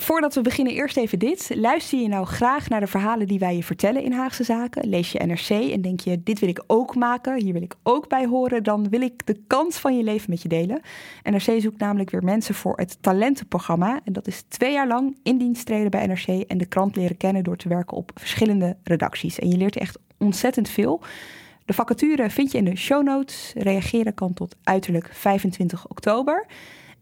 Voordat we beginnen, eerst even dit. Luister je nou graag naar de verhalen die wij je vertellen in Haagse Zaken? Lees je NRC en denk je, dit wil ik ook maken, hier wil ik ook bij horen, dan wil ik de kans van je leven met je delen. NRC zoekt namelijk weer mensen voor het talentenprogramma. En dat is twee jaar lang in dienst treden bij NRC en de krant leren kennen door te werken op verschillende redacties. En je leert echt ontzettend veel. De vacature vind je in de show notes. Reageren kan tot uiterlijk 25 oktober.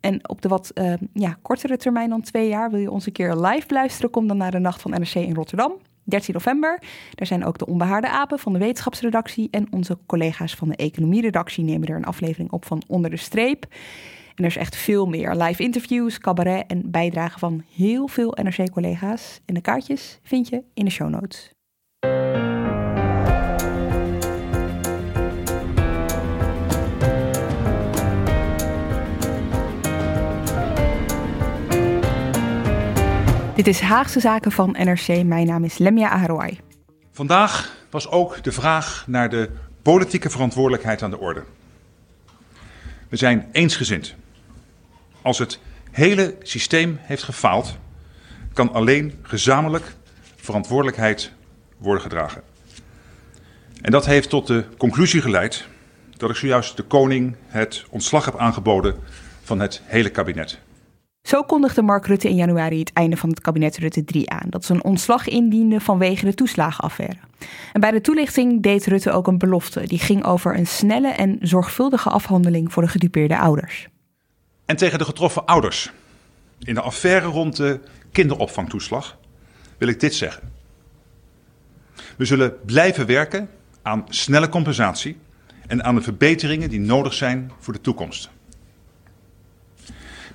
En op de wat uh, ja, kortere termijn dan twee jaar wil je ons een keer live beluisteren. Kom dan naar de Nacht van NRC in Rotterdam. 13 november. Daar zijn ook de onbehaarde apen van de wetenschapsredactie en onze collega's van de economieredactie nemen er een aflevering op van Onder de Streep. En er is echt veel meer. Live interviews, cabaret en bijdragen van heel veel NRC-collega's. En de kaartjes vind je in de show notes. Dit is Haagse Zaken van NRC. Mijn naam is Lemia Aharouai. Vandaag was ook de vraag naar de politieke verantwoordelijkheid aan de orde. We zijn eensgezind. Als het hele systeem heeft gefaald, kan alleen gezamenlijk verantwoordelijkheid worden gedragen. En dat heeft tot de conclusie geleid dat ik zojuist de koning het ontslag heb aangeboden van het hele kabinet. Zo kondigde Mark Rutte in januari het einde van het kabinet Rutte 3 aan, dat ze een ontslag indiende vanwege de toeslagenaffaire. En bij de toelichting deed Rutte ook een belofte, die ging over een snelle en zorgvuldige afhandeling voor de gedupeerde ouders. En tegen de getroffen ouders in de affaire rond de kinderopvangtoeslag wil ik dit zeggen. We zullen blijven werken aan snelle compensatie en aan de verbeteringen die nodig zijn voor de toekomst.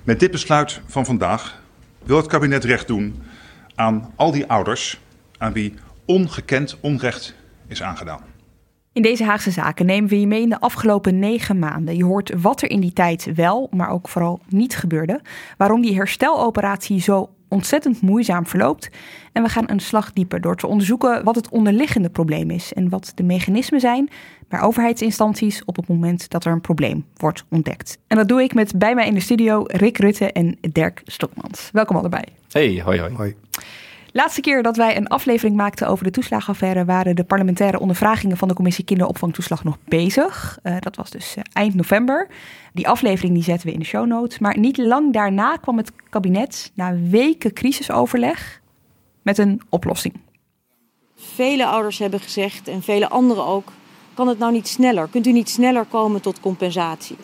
Met dit besluit van vandaag wil het kabinet recht doen aan al die ouders aan wie ongekend onrecht is aangedaan. In deze Haagse zaken nemen we je mee in de afgelopen negen maanden. Je hoort wat er in die tijd wel, maar ook vooral niet gebeurde. Waarom die hersteloperatie zo ontzettend moeizaam verloopt. En we gaan een slag dieper door te onderzoeken wat het onderliggende probleem is en wat de mechanismen zijn bij overheidsinstanties op het moment dat er een probleem wordt ontdekt. En dat doe ik met bij mij in de studio Rick Rutte en Dirk Stokmans. Welkom allebei. Hey, hoi hoi. hoi. Laatste keer dat wij een aflevering maakten over de toeslagaffaire waren de parlementaire ondervragingen van de commissie kinderopvangtoeslag nog bezig. Uh, dat was dus uh, eind november. Die aflevering die zetten we in de show notes. Maar niet lang daarna kwam het kabinet na weken crisisoverleg met een oplossing. Vele ouders hebben gezegd en vele anderen ook: kan het nou niet sneller? Kunt u niet sneller komen tot compensatie?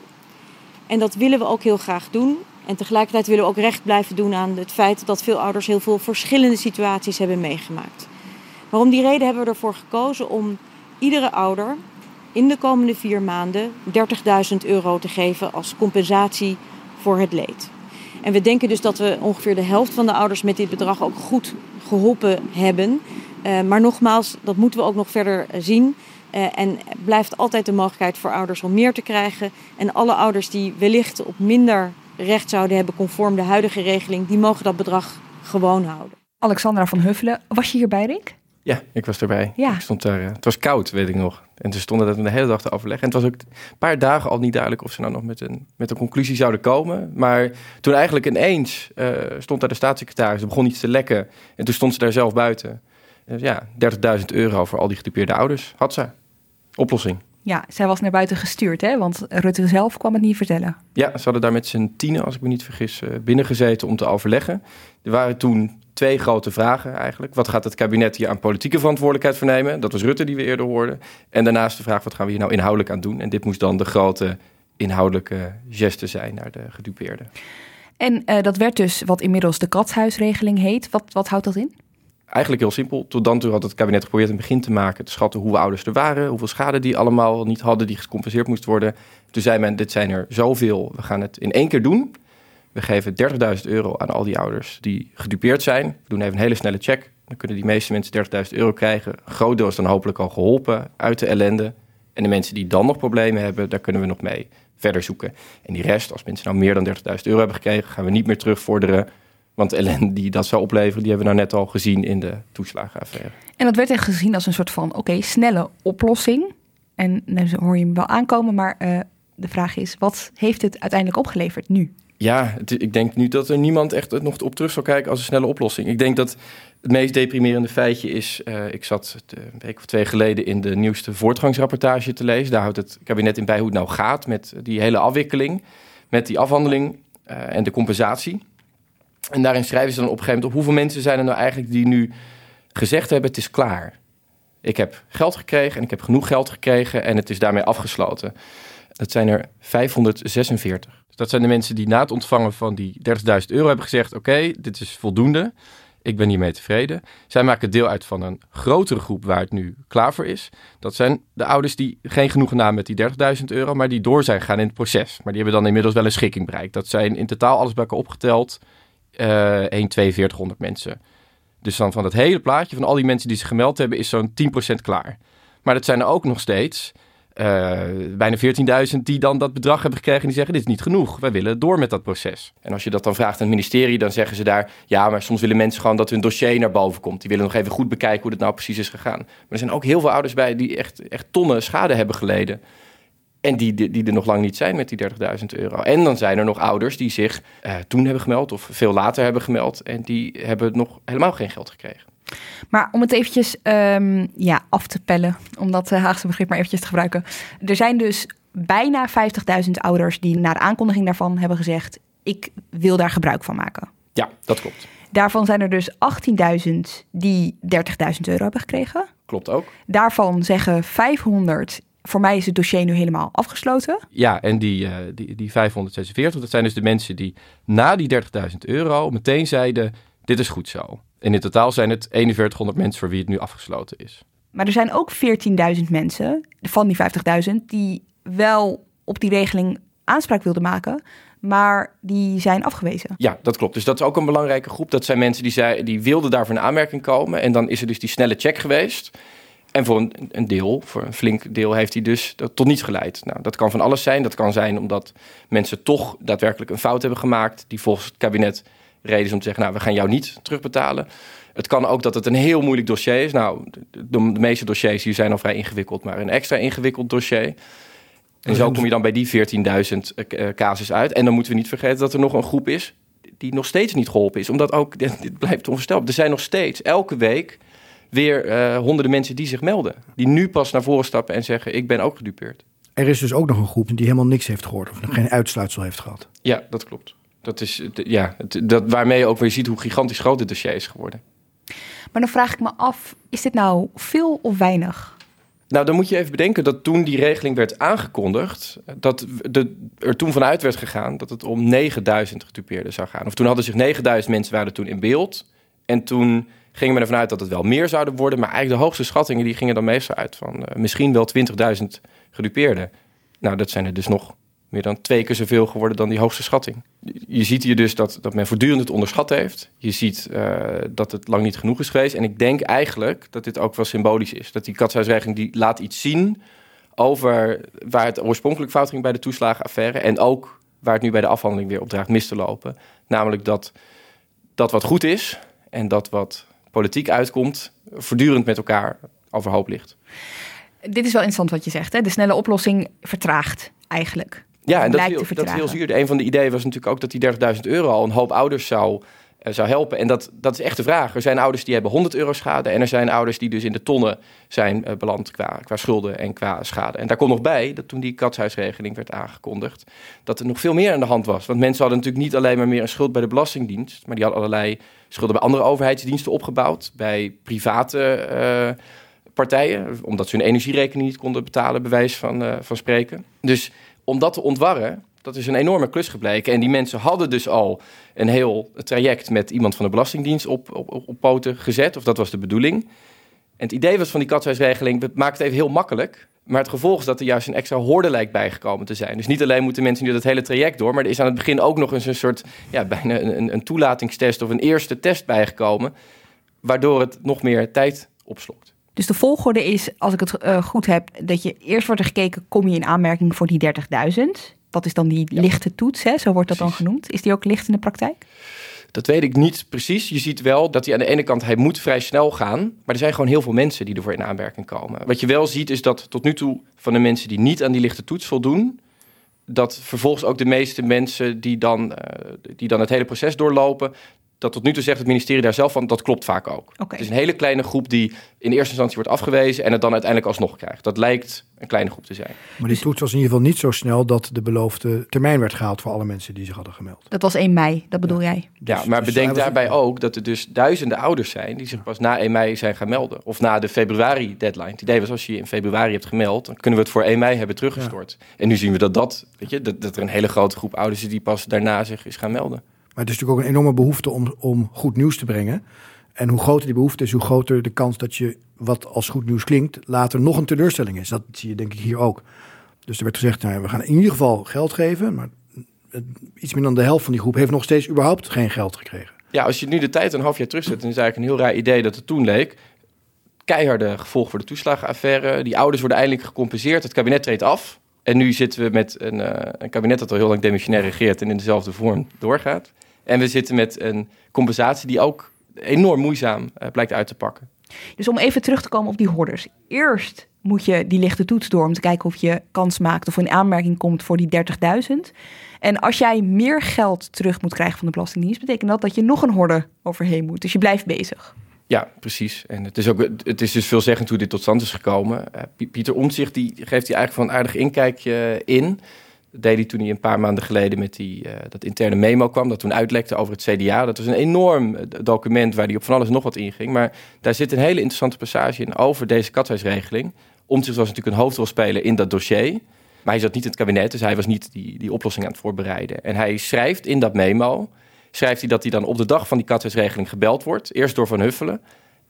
En dat willen we ook heel graag doen. En tegelijkertijd willen we ook recht blijven doen aan het feit dat veel ouders heel veel verschillende situaties hebben meegemaakt. Maar om die reden hebben we ervoor gekozen om iedere ouder in de komende vier maanden 30.000 euro te geven als compensatie voor het leed. En we denken dus dat we ongeveer de helft van de ouders met dit bedrag ook goed geholpen hebben. Uh, maar nogmaals, dat moeten we ook nog verder zien. Uh, en blijft altijd de mogelijkheid voor ouders om meer te krijgen. En alle ouders die wellicht op minder recht zouden hebben conform de huidige regeling, die mogen dat bedrag gewoon houden. Alexandra van Huffelen, was je hierbij, Rick? Ja, ik was erbij. Ja. Ik stond daar, het was koud, weet ik nog. En ze stonden dat de hele dag te overleggen. En het was ook een paar dagen al niet duidelijk of ze nou nog met een, met een conclusie zouden komen. Maar toen eigenlijk ineens uh, stond daar de staatssecretaris, er begon iets te lekken. En toen stond ze daar zelf buiten. Uh, ja, 30.000 euro voor al die getypeerde ouders had ze. Oplossing. Ja, zij was naar buiten gestuurd, hè? want Rutte zelf kwam het niet vertellen. Ja, ze hadden daar met z'n tienen, als ik me niet vergis, binnengezeten om te overleggen. Er waren toen twee grote vragen eigenlijk. Wat gaat het kabinet hier aan politieke verantwoordelijkheid vernemen? Dat was Rutte die we eerder hoorden. En daarnaast de vraag, wat gaan we hier nou inhoudelijk aan doen? En dit moest dan de grote inhoudelijke geste zijn naar de gedupeerden. En uh, dat werd dus wat inmiddels de katshuisregeling heet. Wat, wat houdt dat in? Eigenlijk heel simpel. Tot dan toe had het kabinet geprobeerd een begin te maken, te schatten hoeveel ouders er waren, hoeveel schade die allemaal niet hadden, die gecompenseerd moest worden. Toen zei men, dit zijn er zoveel, we gaan het in één keer doen. We geven 30.000 euro aan al die ouders die gedupeerd zijn. We doen even een hele snelle check. Dan kunnen die meeste mensen 30.000 euro krijgen. Een groot is dan hopelijk al geholpen uit de ellende. En de mensen die dan nog problemen hebben, daar kunnen we nog mee verder zoeken. En die rest, als mensen nou meer dan 30.000 euro hebben gekregen, gaan we niet meer terugvorderen. Want de ellende die dat zou opleveren, die hebben we nou net al gezien in de toeslagenaffaire. En dat werd echt gezien als een soort van, oké, snelle oplossing. En dan hoor je hem wel aankomen, maar uh, de vraag is, wat heeft het uiteindelijk opgeleverd nu? Ja, ik denk nu dat er niemand echt nog op terug zal kijken als een snelle oplossing. Ik denk dat het meest deprimerende feitje is... Uh, ik zat een week of twee geleden in de nieuwste voortgangsrapportage te lezen. Daar houdt het kabinet in bij hoe het nou gaat met die hele afwikkeling... met die afhandeling uh, en de compensatie. En daarin schrijven ze dan op een gegeven moment op... hoeveel mensen zijn er nou eigenlijk die nu gezegd hebben... het is klaar. Ik heb geld gekregen en ik heb genoeg geld gekregen... en het is daarmee afgesloten. Dat zijn er 546. Dus dat zijn de mensen die na het ontvangen van die 30.000 euro hebben gezegd: Oké, dit is voldoende. Ik ben hiermee tevreden. Zij maken deel uit van een grotere groep waar het nu klaar voor is. Dat zijn de ouders die geen genoegen namen met die 30.000 euro, maar die door zijn gegaan in het proces. Maar die hebben dan inmiddels wel een schikking bereikt. Dat zijn in totaal alles bij elkaar opgeteld uh, 1, 4200 mensen. Dus dan van het hele plaatje van al die mensen die zich gemeld hebben, is zo'n 10% klaar. Maar dat zijn er ook nog steeds uh, bijna 14.000 die dan dat bedrag hebben gekregen en die zeggen dit is niet genoeg. Wij willen door met dat proces. En als je dat dan vraagt aan het ministerie, dan zeggen ze daar ja, maar soms willen mensen gewoon dat hun dossier naar boven komt. Die willen nog even goed bekijken hoe dat nou precies is gegaan. Maar er zijn ook heel veel ouders bij die echt, echt tonnen schade hebben geleden. En die, die, die er nog lang niet zijn met die 30.000 euro. En dan zijn er nog ouders die zich uh, toen hebben gemeld of veel later hebben gemeld. En die hebben nog helemaal geen geld gekregen. Maar om het eventjes um, ja, af te pellen, om dat uh, Haagse begrip maar eventjes te gebruiken. Er zijn dus bijna 50.000 ouders die na de aankondiging daarvan hebben gezegd... ik wil daar gebruik van maken. Ja, dat klopt. Daarvan zijn er dus 18.000 die 30.000 euro hebben gekregen. Klopt ook. Daarvan zeggen 500 voor mij is het dossier nu helemaal afgesloten. Ja, en die, uh, die, die 546, dat zijn dus de mensen die na die 30.000 euro meteen zeiden: Dit is goed zo. En in totaal zijn het 4100 mensen voor wie het nu afgesloten is. Maar er zijn ook 14.000 mensen van die 50.000 die wel op die regeling aanspraak wilden maken, maar die zijn afgewezen. Ja, dat klopt. Dus dat is ook een belangrijke groep. Dat zijn mensen die, zei, die wilden daarvoor een aanmerking komen. En dan is er dus die snelle check geweest. En voor een, een, deel, voor een flink deel, heeft hij dus tot niets geleid. Nou, dat kan van alles zijn. Dat kan zijn omdat mensen toch daadwerkelijk een fout hebben gemaakt, die volgens het kabinet reden is om te zeggen, nou, we gaan jou niet terugbetalen. Het kan ook dat het een heel moeilijk dossier is. Nou, de, de meeste dossiers hier zijn al vrij ingewikkeld, maar een extra ingewikkeld dossier. En zo kom je dan bij die 14.000 uh, casus uit. En dan moeten we niet vergeten dat er nog een groep is die nog steeds niet geholpen is. Omdat ook, dit, blijft onvoorstelbaar, er zijn nog steeds elke week weer uh, honderden mensen die zich melden. Die nu pas naar voren stappen en zeggen, ik ben ook gedupeerd. Er is dus ook nog een groep die helemaal niks heeft gehoord of nog geen uitsluitsel heeft gehad. Ja, dat klopt. Dat is ja, dat, waarmee je ook weer ziet hoe gigantisch groot dit dossier is geworden. Maar dan vraag ik me af, is dit nou veel of weinig? Nou, dan moet je even bedenken dat toen die regeling werd aangekondigd, dat de, er toen vanuit werd gegaan dat het om 9000 getupeerden zou gaan. Of toen hadden zich 9000 mensen waren toen in beeld. En toen gingen we ervan uit dat het wel meer zouden worden. Maar eigenlijk de hoogste schattingen die gingen dan meestal uit van uh, misschien wel 20.000 gedupeerden. Nou, dat zijn er dus nog meer dan twee keer zoveel geworden dan die hoogste schatting. Je ziet hier dus dat, dat men voortdurend het onderschat heeft. Je ziet uh, dat het lang niet genoeg is geweest. En ik denk eigenlijk dat dit ook wel symbolisch is. Dat die katshuisregeling die laat iets zien over waar het oorspronkelijk fout ging bij de toeslagenaffaire. En ook waar het nu bij de afhandeling weer op draagt mis te lopen. Namelijk dat dat wat goed is en dat wat politiek uitkomt, voortdurend met elkaar overhoop ligt. Dit is wel interessant wat je zegt. Hè? De snelle oplossing vertraagt eigenlijk. Ja, en dat, dat heel zuur. Een van de ideeën was natuurlijk ook dat die 30.000 euro al een hoop ouders zou eh, zou helpen. En dat, dat is echt de vraag. Er zijn ouders die hebben 100 euro schade. En er zijn ouders die dus in de tonnen zijn uh, beland qua, qua schulden en qua schade. En daar komt nog bij dat toen die katshuisregeling werd aangekondigd, dat er nog veel meer aan de hand was. Want mensen hadden natuurlijk niet alleen maar meer een schuld bij de Belastingdienst, maar die hadden allerlei schulden bij andere overheidsdiensten opgebouwd, bij private uh, partijen, omdat ze hun energierekening niet konden betalen, bewijs van, van spreken. Dus om dat te ontwarren, dat is een enorme klus gebleken. En die mensen hadden dus al een heel traject met iemand van de Belastingdienst op, op, op poten gezet. Of dat was de bedoeling. En het idee was van die katshuisregeling, we maken het even heel makkelijk. Maar het gevolg is dat er juist een extra hoorde lijkt bijgekomen te zijn. Dus niet alleen moeten mensen nu dat hele traject door, maar er is aan het begin ook nog eens een soort, ja, bijna een, een toelatingstest of een eerste test bijgekomen, waardoor het nog meer tijd opslokt. Dus de volgorde is, als ik het uh, goed heb, dat je eerst wordt er gekeken, kom je in aanmerking voor die 30.000? Dat is dan die lichte toets, hè? zo wordt dat dan genoemd. Is die ook licht in de praktijk? Dat weet ik niet precies. Je ziet wel dat hij aan de ene kant, hij moet vrij snel gaan. Maar er zijn gewoon heel veel mensen die ervoor in aanmerking komen. Wat je wel ziet is dat tot nu toe van de mensen die niet aan die lichte toets voldoen... dat vervolgens ook de meeste mensen die dan, uh, die dan het hele proces doorlopen dat tot nu toe zegt het ministerie daar zelf van, dat klopt vaak ook. Het is een hele kleine groep die in eerste instantie wordt afgewezen en het dan uiteindelijk alsnog krijgt. Dat lijkt een kleine groep te zijn. Maar die toets was in ieder geval niet zo snel dat de beloofde termijn werd gehaald voor alle mensen die zich hadden gemeld. Dat was 1 mei, dat bedoel jij? Ja, dus- maar dus bedenk daarbij ook dat er dus duizenden ouders zijn die zich pas na 1 mei zijn gaan melden. Of na de februari deadline. Het idee was als je je in februari hebt gemeld, dan kunnen we het voor 1 mei hebben teruggestort. En nu zien we dat dat, weet je, dat, dat er een hele grote groep ouders is die pas daarna zich is gaan melden. Maar het is natuurlijk ook een enorme behoefte om, om goed nieuws te brengen. En hoe groter die behoefte is, hoe groter de kans dat je wat als goed nieuws klinkt, later nog een teleurstelling is. Dat zie je denk ik hier ook. Dus er werd gezegd, nou, we gaan in ieder geval geld geven. Maar iets meer dan de helft van die groep heeft nog steeds überhaupt geen geld gekregen. Ja, als je nu de tijd een half jaar terugzet, dan is eigenlijk een heel raar idee dat het toen leek. Keiharde gevolg voor de toeslagenaffaire. Die ouders worden eindelijk gecompenseerd. Het kabinet treedt af. En nu zitten we met een, uh, een kabinet dat al heel lang demissionair regeert en in dezelfde vorm doorgaat. En we zitten met een compensatie die ook enorm moeizaam uh, blijkt uit te pakken. Dus om even terug te komen op die hoorders. Eerst moet je die lichte toets door om te kijken of je kans maakt of in aanmerking komt voor die 30.000. En als jij meer geld terug moet krijgen van de Belastingdienst, betekent dat dat je nog een horde overheen moet. Dus je blijft bezig. Ja, precies. En het is, ook, het is dus veelzeggend hoe dit tot stand is gekomen. Uh, Pieter Omtzigt die geeft hier eigenlijk van een aardig inkijkje in. Dat deed hij toen hij een paar maanden geleden met die, uh, dat interne memo kwam. Dat toen uitlekte over het CDA. Dat was een enorm eh, document waar hij op van alles nog wat in ging. Maar daar zit een hele interessante passage in over deze kathuisregeling. Omtzigt was natuurlijk een hoofdrolspeler in dat dossier. Maar hij zat niet in het kabinet, dus hij was niet die, die oplossing aan het voorbereiden. En hij schrijft in dat memo, schrijft hij dat hij dan op de dag van die kathuisregeling gebeld wordt. Eerst door Van Huffelen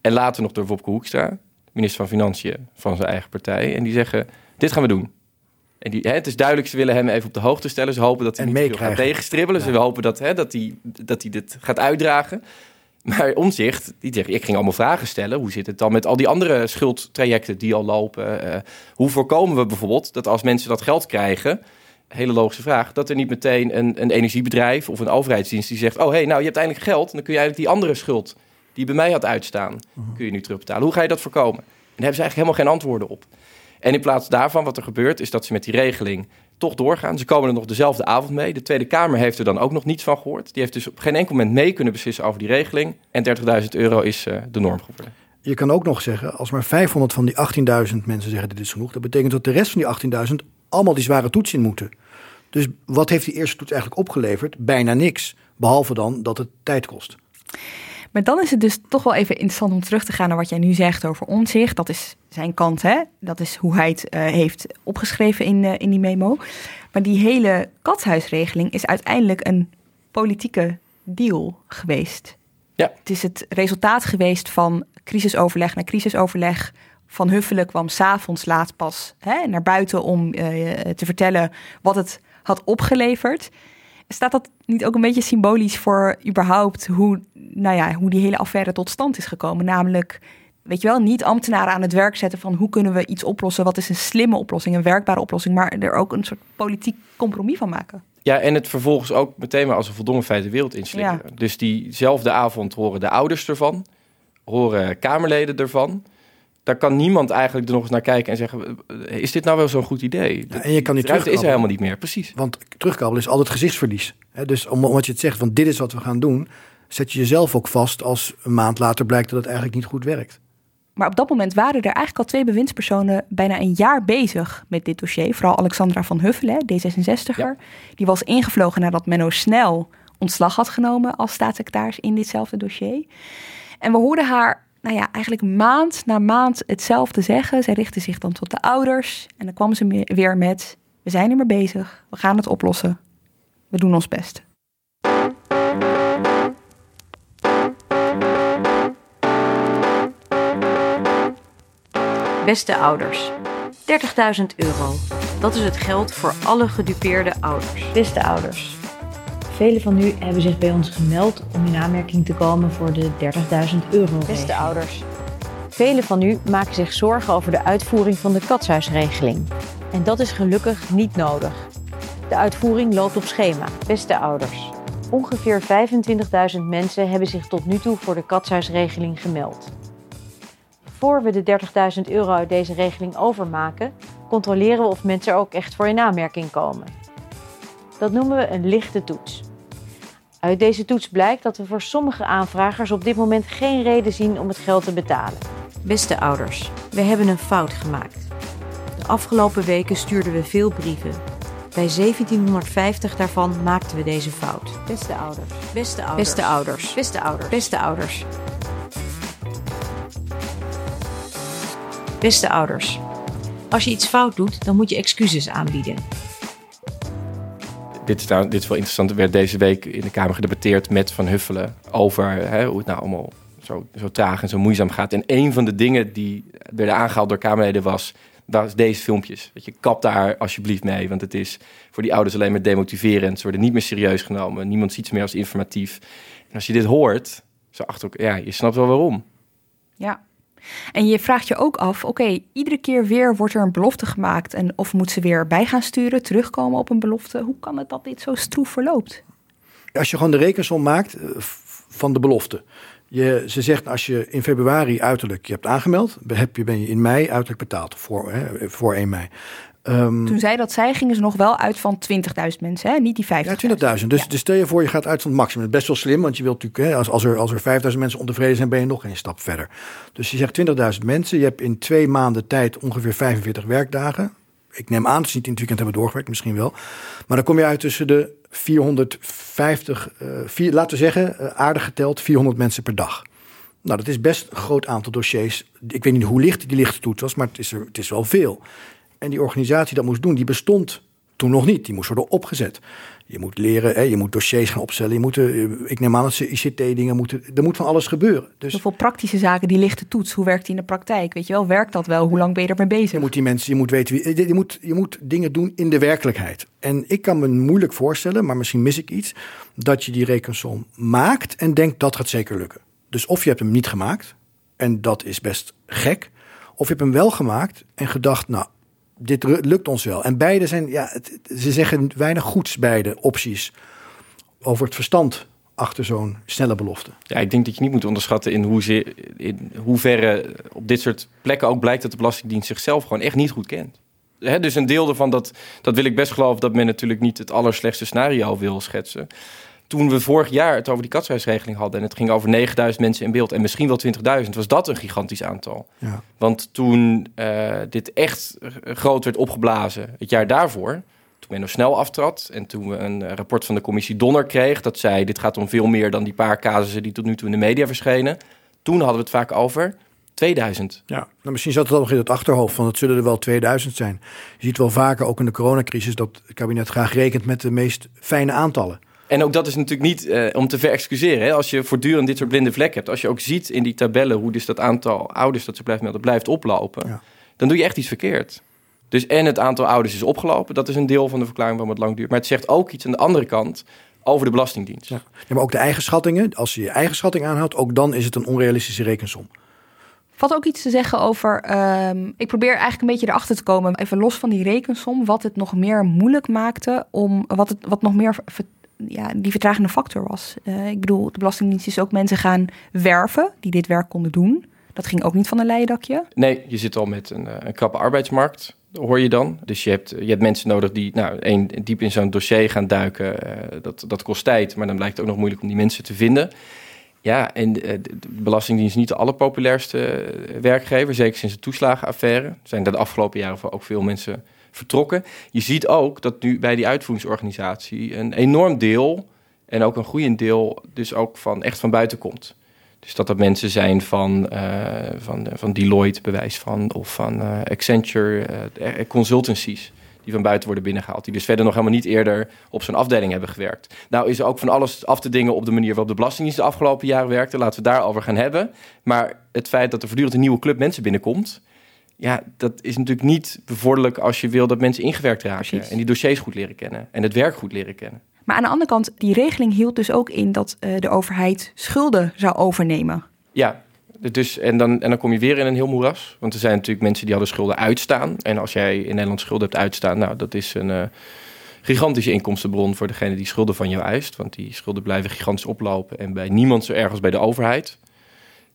en later nog door Wopke Hoekstra, minister van Financiën van zijn eigen partij. En die zeggen, dit gaan we doen. En die, hè, het is duidelijk, ze willen hem even op de hoogte stellen. Ze hopen dat hij en niet gaat tegenstribbelen. Ja. Ze hopen dat, hè, dat, hij, dat hij dit gaat uitdragen. Maar omzicht, die zegt, ik ging allemaal vragen stellen. Hoe zit het dan met al die andere schuldtrajecten die al lopen? Uh, hoe voorkomen we bijvoorbeeld dat als mensen dat geld krijgen, hele logische vraag, dat er niet meteen een, een energiebedrijf of een overheidsdienst die zegt, oh hey, nou je hebt eindelijk geld, dan kun je eigenlijk die andere schuld die bij mij had uitstaan, mhm. kun je nu terugbetalen. Hoe ga je dat voorkomen? En daar hebben ze eigenlijk helemaal geen antwoorden op. En in plaats daarvan, wat er gebeurt, is dat ze met die regeling toch doorgaan. Ze komen er nog dezelfde avond mee. De Tweede Kamer heeft er dan ook nog niets van gehoord. Die heeft dus op geen enkel moment mee kunnen beslissen over die regeling. En 30.000 euro is uh, de norm geworden. Je kan ook nog zeggen, als maar 500 van die 18.000 mensen zeggen dit is genoeg, dat betekent dat de rest van die 18.000 allemaal die zware toets in moeten. Dus wat heeft die eerste toets eigenlijk opgeleverd? Bijna niks. Behalve dan dat het tijd kost. Maar dan is het dus toch wel even interessant om terug te gaan naar wat jij nu zegt over omzicht. Dat is zijn kant, hè? Dat is hoe hij het uh, heeft opgeschreven in, uh, in die memo. Maar die hele katshuisregeling is uiteindelijk een politieke deal geweest. Ja. Het is het resultaat geweest van crisisoverleg naar crisisoverleg. Van Huffelen kwam s'avonds laat pas hè, naar buiten om uh, te vertellen wat het had opgeleverd. Staat dat niet ook een beetje symbolisch voor überhaupt hoe, nou ja, hoe die hele affaire tot stand is gekomen? Namelijk, weet je wel, niet ambtenaren aan het werk zetten van hoe kunnen we iets oplossen, wat is een slimme oplossing, een werkbare oplossing, maar er ook een soort politiek compromis van maken. Ja, en het vervolgens ook meteen maar als een voldongen feit de wereld inslikken. Ja. Dus diezelfde avond horen de ouders ervan, horen Kamerleden ervan daar kan niemand eigenlijk er nog eens naar kijken en zeggen: is dit nou wel zo'n goed idee? Ja, en je kan niet terug is er helemaal niet meer, precies. Want terugkabbelen is altijd gezichtsverlies. dus omdat je het zegt van dit is wat we gaan doen, zet je jezelf ook vast als een maand later blijkt dat het eigenlijk niet goed werkt. Maar op dat moment waren er eigenlijk al twee bewindspersonen bijna een jaar bezig met dit dossier. Vooral Alexandra van Huffelen, D66er. Die was ingevlogen nadat Menno Snel ontslag had genomen als staatssecretaris in ditzelfde dossier. En we hoorden haar nou ja, eigenlijk maand na maand hetzelfde zeggen. Zij richtte zich dan tot de ouders. En dan kwam ze weer met: We zijn er maar bezig. We gaan het oplossen. We doen ons best. Beste ouders, 30.000 euro. Dat is het geld voor alle gedupeerde ouders. Beste ouders, velen van u hebben zich bij ons gemeld om in aanmerking te komen voor de 30.000 euro. Beste ouders, velen van u maken zich zorgen over de uitvoering van de katshuisregeling. En dat is gelukkig niet nodig. De uitvoering loopt op schema. Beste ouders, ongeveer 25.000 mensen hebben zich tot nu toe voor de katshuisregeling gemeld. Voor we de 30.000 euro uit deze regeling overmaken, controleren we of mensen er ook echt voor in aanmerking komen. Dat noemen we een lichte toets. Uit deze toets blijkt dat we voor sommige aanvragers op dit moment geen reden zien om het geld te betalen. Beste ouders, we hebben een fout gemaakt. De afgelopen weken stuurden we veel brieven. Bij 1750 daarvan maakten we deze fout. Beste ouders. Beste ouders. Beste ouders. Beste ouders. Beste ouders. Beste ouders, als je iets fout doet, dan moet je excuses aanbieden. Dit is, dit wel interessant. Er werd deze week in de Kamer gedebatteerd met Van Huffelen over hè, hoe het nou allemaal zo, zo traag en zo moeizaam gaat. En een van de dingen die werden aangehaald door Kamerleden was, was deze filmpjes. Dat je kap daar alsjeblieft mee, want het is voor die ouders alleen maar demotiverend. Ze worden niet meer serieus genomen. Niemand ziet ze meer als informatief. En als je dit hoort, zo achter ja, je snapt wel waarom. Ja, en je vraagt je ook af, oké, iedere keer weer wordt er een belofte gemaakt. En of moet ze weer bij gaan sturen, terugkomen op een belofte? Hoe kan het dat dit zo stroef verloopt? Als je gewoon de rekensom maakt eh, van de belofte. Je, ze zegt als je in februari uiterlijk je hebt aangemeld, heb je, ben je in mei uiterlijk betaald voor, hè, voor 1 mei. Um, Toen zij dat zei, gingen ze nog wel uit van 20.000 mensen, hè? niet die 50.000. Ja, 20.000. Dus, dus, stel je voor, je gaat uit van het maximum. Best wel slim, want je wilt natuurlijk, hè, als, als, er, als er 5.000 mensen ontevreden zijn, ben je nog een stap verder. Dus je zegt 20.000 mensen, je hebt in twee maanden tijd ongeveer 45 werkdagen. Ik neem aan dat ze niet in het weekend hebben doorgewerkt, misschien wel. Maar dan kom je uit tussen de 450, uh, vier, laten we zeggen, uh, aardig geteld, 400 mensen per dag. Nou, dat is best een groot aantal dossiers. Ik weet niet hoe licht die lichte toets was, maar het is, er, het is wel veel. En die organisatie dat moest doen, die bestond toen nog niet. Die moest worden opgezet. Je moet leren, hè, je moet dossiers gaan opstellen. Je moet, eh, ik neem aan dat ze ICT-dingen moeten. Er moet van alles gebeuren. Dus Zoveel praktische zaken, die lichte toets. Hoe werkt die in de praktijk? Weet je wel, werkt dat wel? Hoe lang ben je ermee bezig? Je moet die mensen, je moet weten wie. Je moet, je moet dingen doen in de werkelijkheid. En ik kan me moeilijk voorstellen, maar misschien mis ik iets. Dat je die rekensom maakt en denkt dat gaat zeker lukken. Dus of je hebt hem niet gemaakt, en dat is best gek. Of je hebt hem wel gemaakt en gedacht, nou, dit lukt ons wel. En beide zijn, ja, ze zeggen weinig goeds, beide opties, over het verstand achter zo'n snelle belofte. Ja, ik denk dat je niet moet onderschatten in, hoe in hoeverre op dit soort plekken ook blijkt dat de Belastingdienst zichzelf gewoon echt niet goed kent. dus een deel ervan, dat, dat wil ik best geloven, dat men natuurlijk niet het allerslechtste scenario wil schetsen toen we vorig jaar het over die katshuisregeling hadden en het ging over 9000 mensen in beeld en misschien wel 20.000, was dat een gigantisch aantal. Ja. Want toen uh, dit echt groot werd opgeblazen, het jaar daarvoor, toen men nog snel aftrad en toen we een rapport van de commissie Donner kreeg, dat zei dit gaat om veel meer dan die paar casussen die tot nu toe in de media verschenen. Toen hadden we het vaak over 2000. Ja, nou misschien zat het al nog in het achterhoofd van het zullen er wel 2000 zijn. Je ziet wel vaker, ook in de coronacrisis, dat het kabinet graag rekent met de meest fijne aantallen. En ook dat is natuurlijk niet uh, om te verexcuseren. Hè? Als je voortdurend dit soort blinde vlekken hebt. Als je ook ziet in die tabellen hoe dus dat aantal ouders dat ze blijft melden blijft oplopen. Dan doe je echt iets verkeerd. Dus en het aantal ouders is opgelopen. Dat is een deel van de verklaring waarom het lang duurt. Maar het zegt ook iets aan de andere kant over de Belastingdienst. Ja. ja maar ook de eigen schattingen. Als je je eigen schatting aanhoudt, ook dan is het een onrealistische rekensom. Valt ook iets te zeggen over. Um, ik probeer eigenlijk een beetje erachter te komen, even los van die rekensom, wat het nog meer moeilijk maakte om wat het wat nog meer ja, die vertragende factor was. Uh, ik bedoel, de Belastingdienst is ook mensen gaan werven die dit werk konden doen. Dat ging ook niet van een leien dakje. Nee, je zit al met een, eh, een krappe arbeidsmarkt, hoor je dan. Dus je hebt, je hebt mensen nodig die nou, een, diep in zo'n dossier gaan duiken. Uh, dat, dat kost tijd, maar dan blijkt het ook nog moeilijk om die mensen te vinden. Ja, en de, Belastingdienst is niet de allerpopulairste werkgever. Zeker sinds de toeslagenaffaire. Zijn er de afgelopen jaren ook veel mensen vertrokken. Je ziet ook dat nu bij die uitvoeringsorganisatie een enorm deel... en ook een groeiend deel dus ook van echt van buiten komt. Dus dat dat mensen zijn van, uh, van, van Deloitte, bewijs van, of van uh, Accenture, consultancies die van buiten worden binnengehaald. Die dus verder nog helemaal niet eerder op zo'n afdeling hebben gewerkt. Nou is er ook van alles af te dingen op de manier waarop de Belastingdienst de afgelopen jaren werkte. Laten we het daarover gaan hebben. Maar het feit dat er voortdurend een nieuwe club mensen binnenkomt... Ja, dat is natuurlijk niet bevorderlijk als je wil dat mensen ingewerkt raken. Precies. En die dossiers goed leren kennen. En het werk goed leren kennen. Maar aan de andere kant, die regeling hield dus ook in dat uh, de overheid schulden zou overnemen. Ja, dus, en, dan, en dan kom je weer in een heel moeras. Want er zijn natuurlijk mensen die hadden schulden uitstaan. En als jij in Nederland schulden hebt uitstaan, nou, dat is een uh, gigantische inkomstenbron voor degene die schulden van jou eist. Want die schulden blijven gigantisch oplopen en bij niemand zo erg als bij de overheid.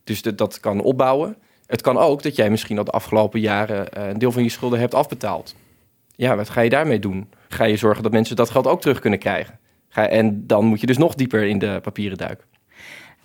Dus dat kan opbouwen. Het kan ook dat jij misschien al de afgelopen jaren uh, een deel van je schulden hebt afbetaald. Ja, wat ga je daarmee doen? Ga je zorgen dat mensen dat geld ook terug kunnen krijgen? Ga, en dan moet je dus nog dieper in de papieren duiken.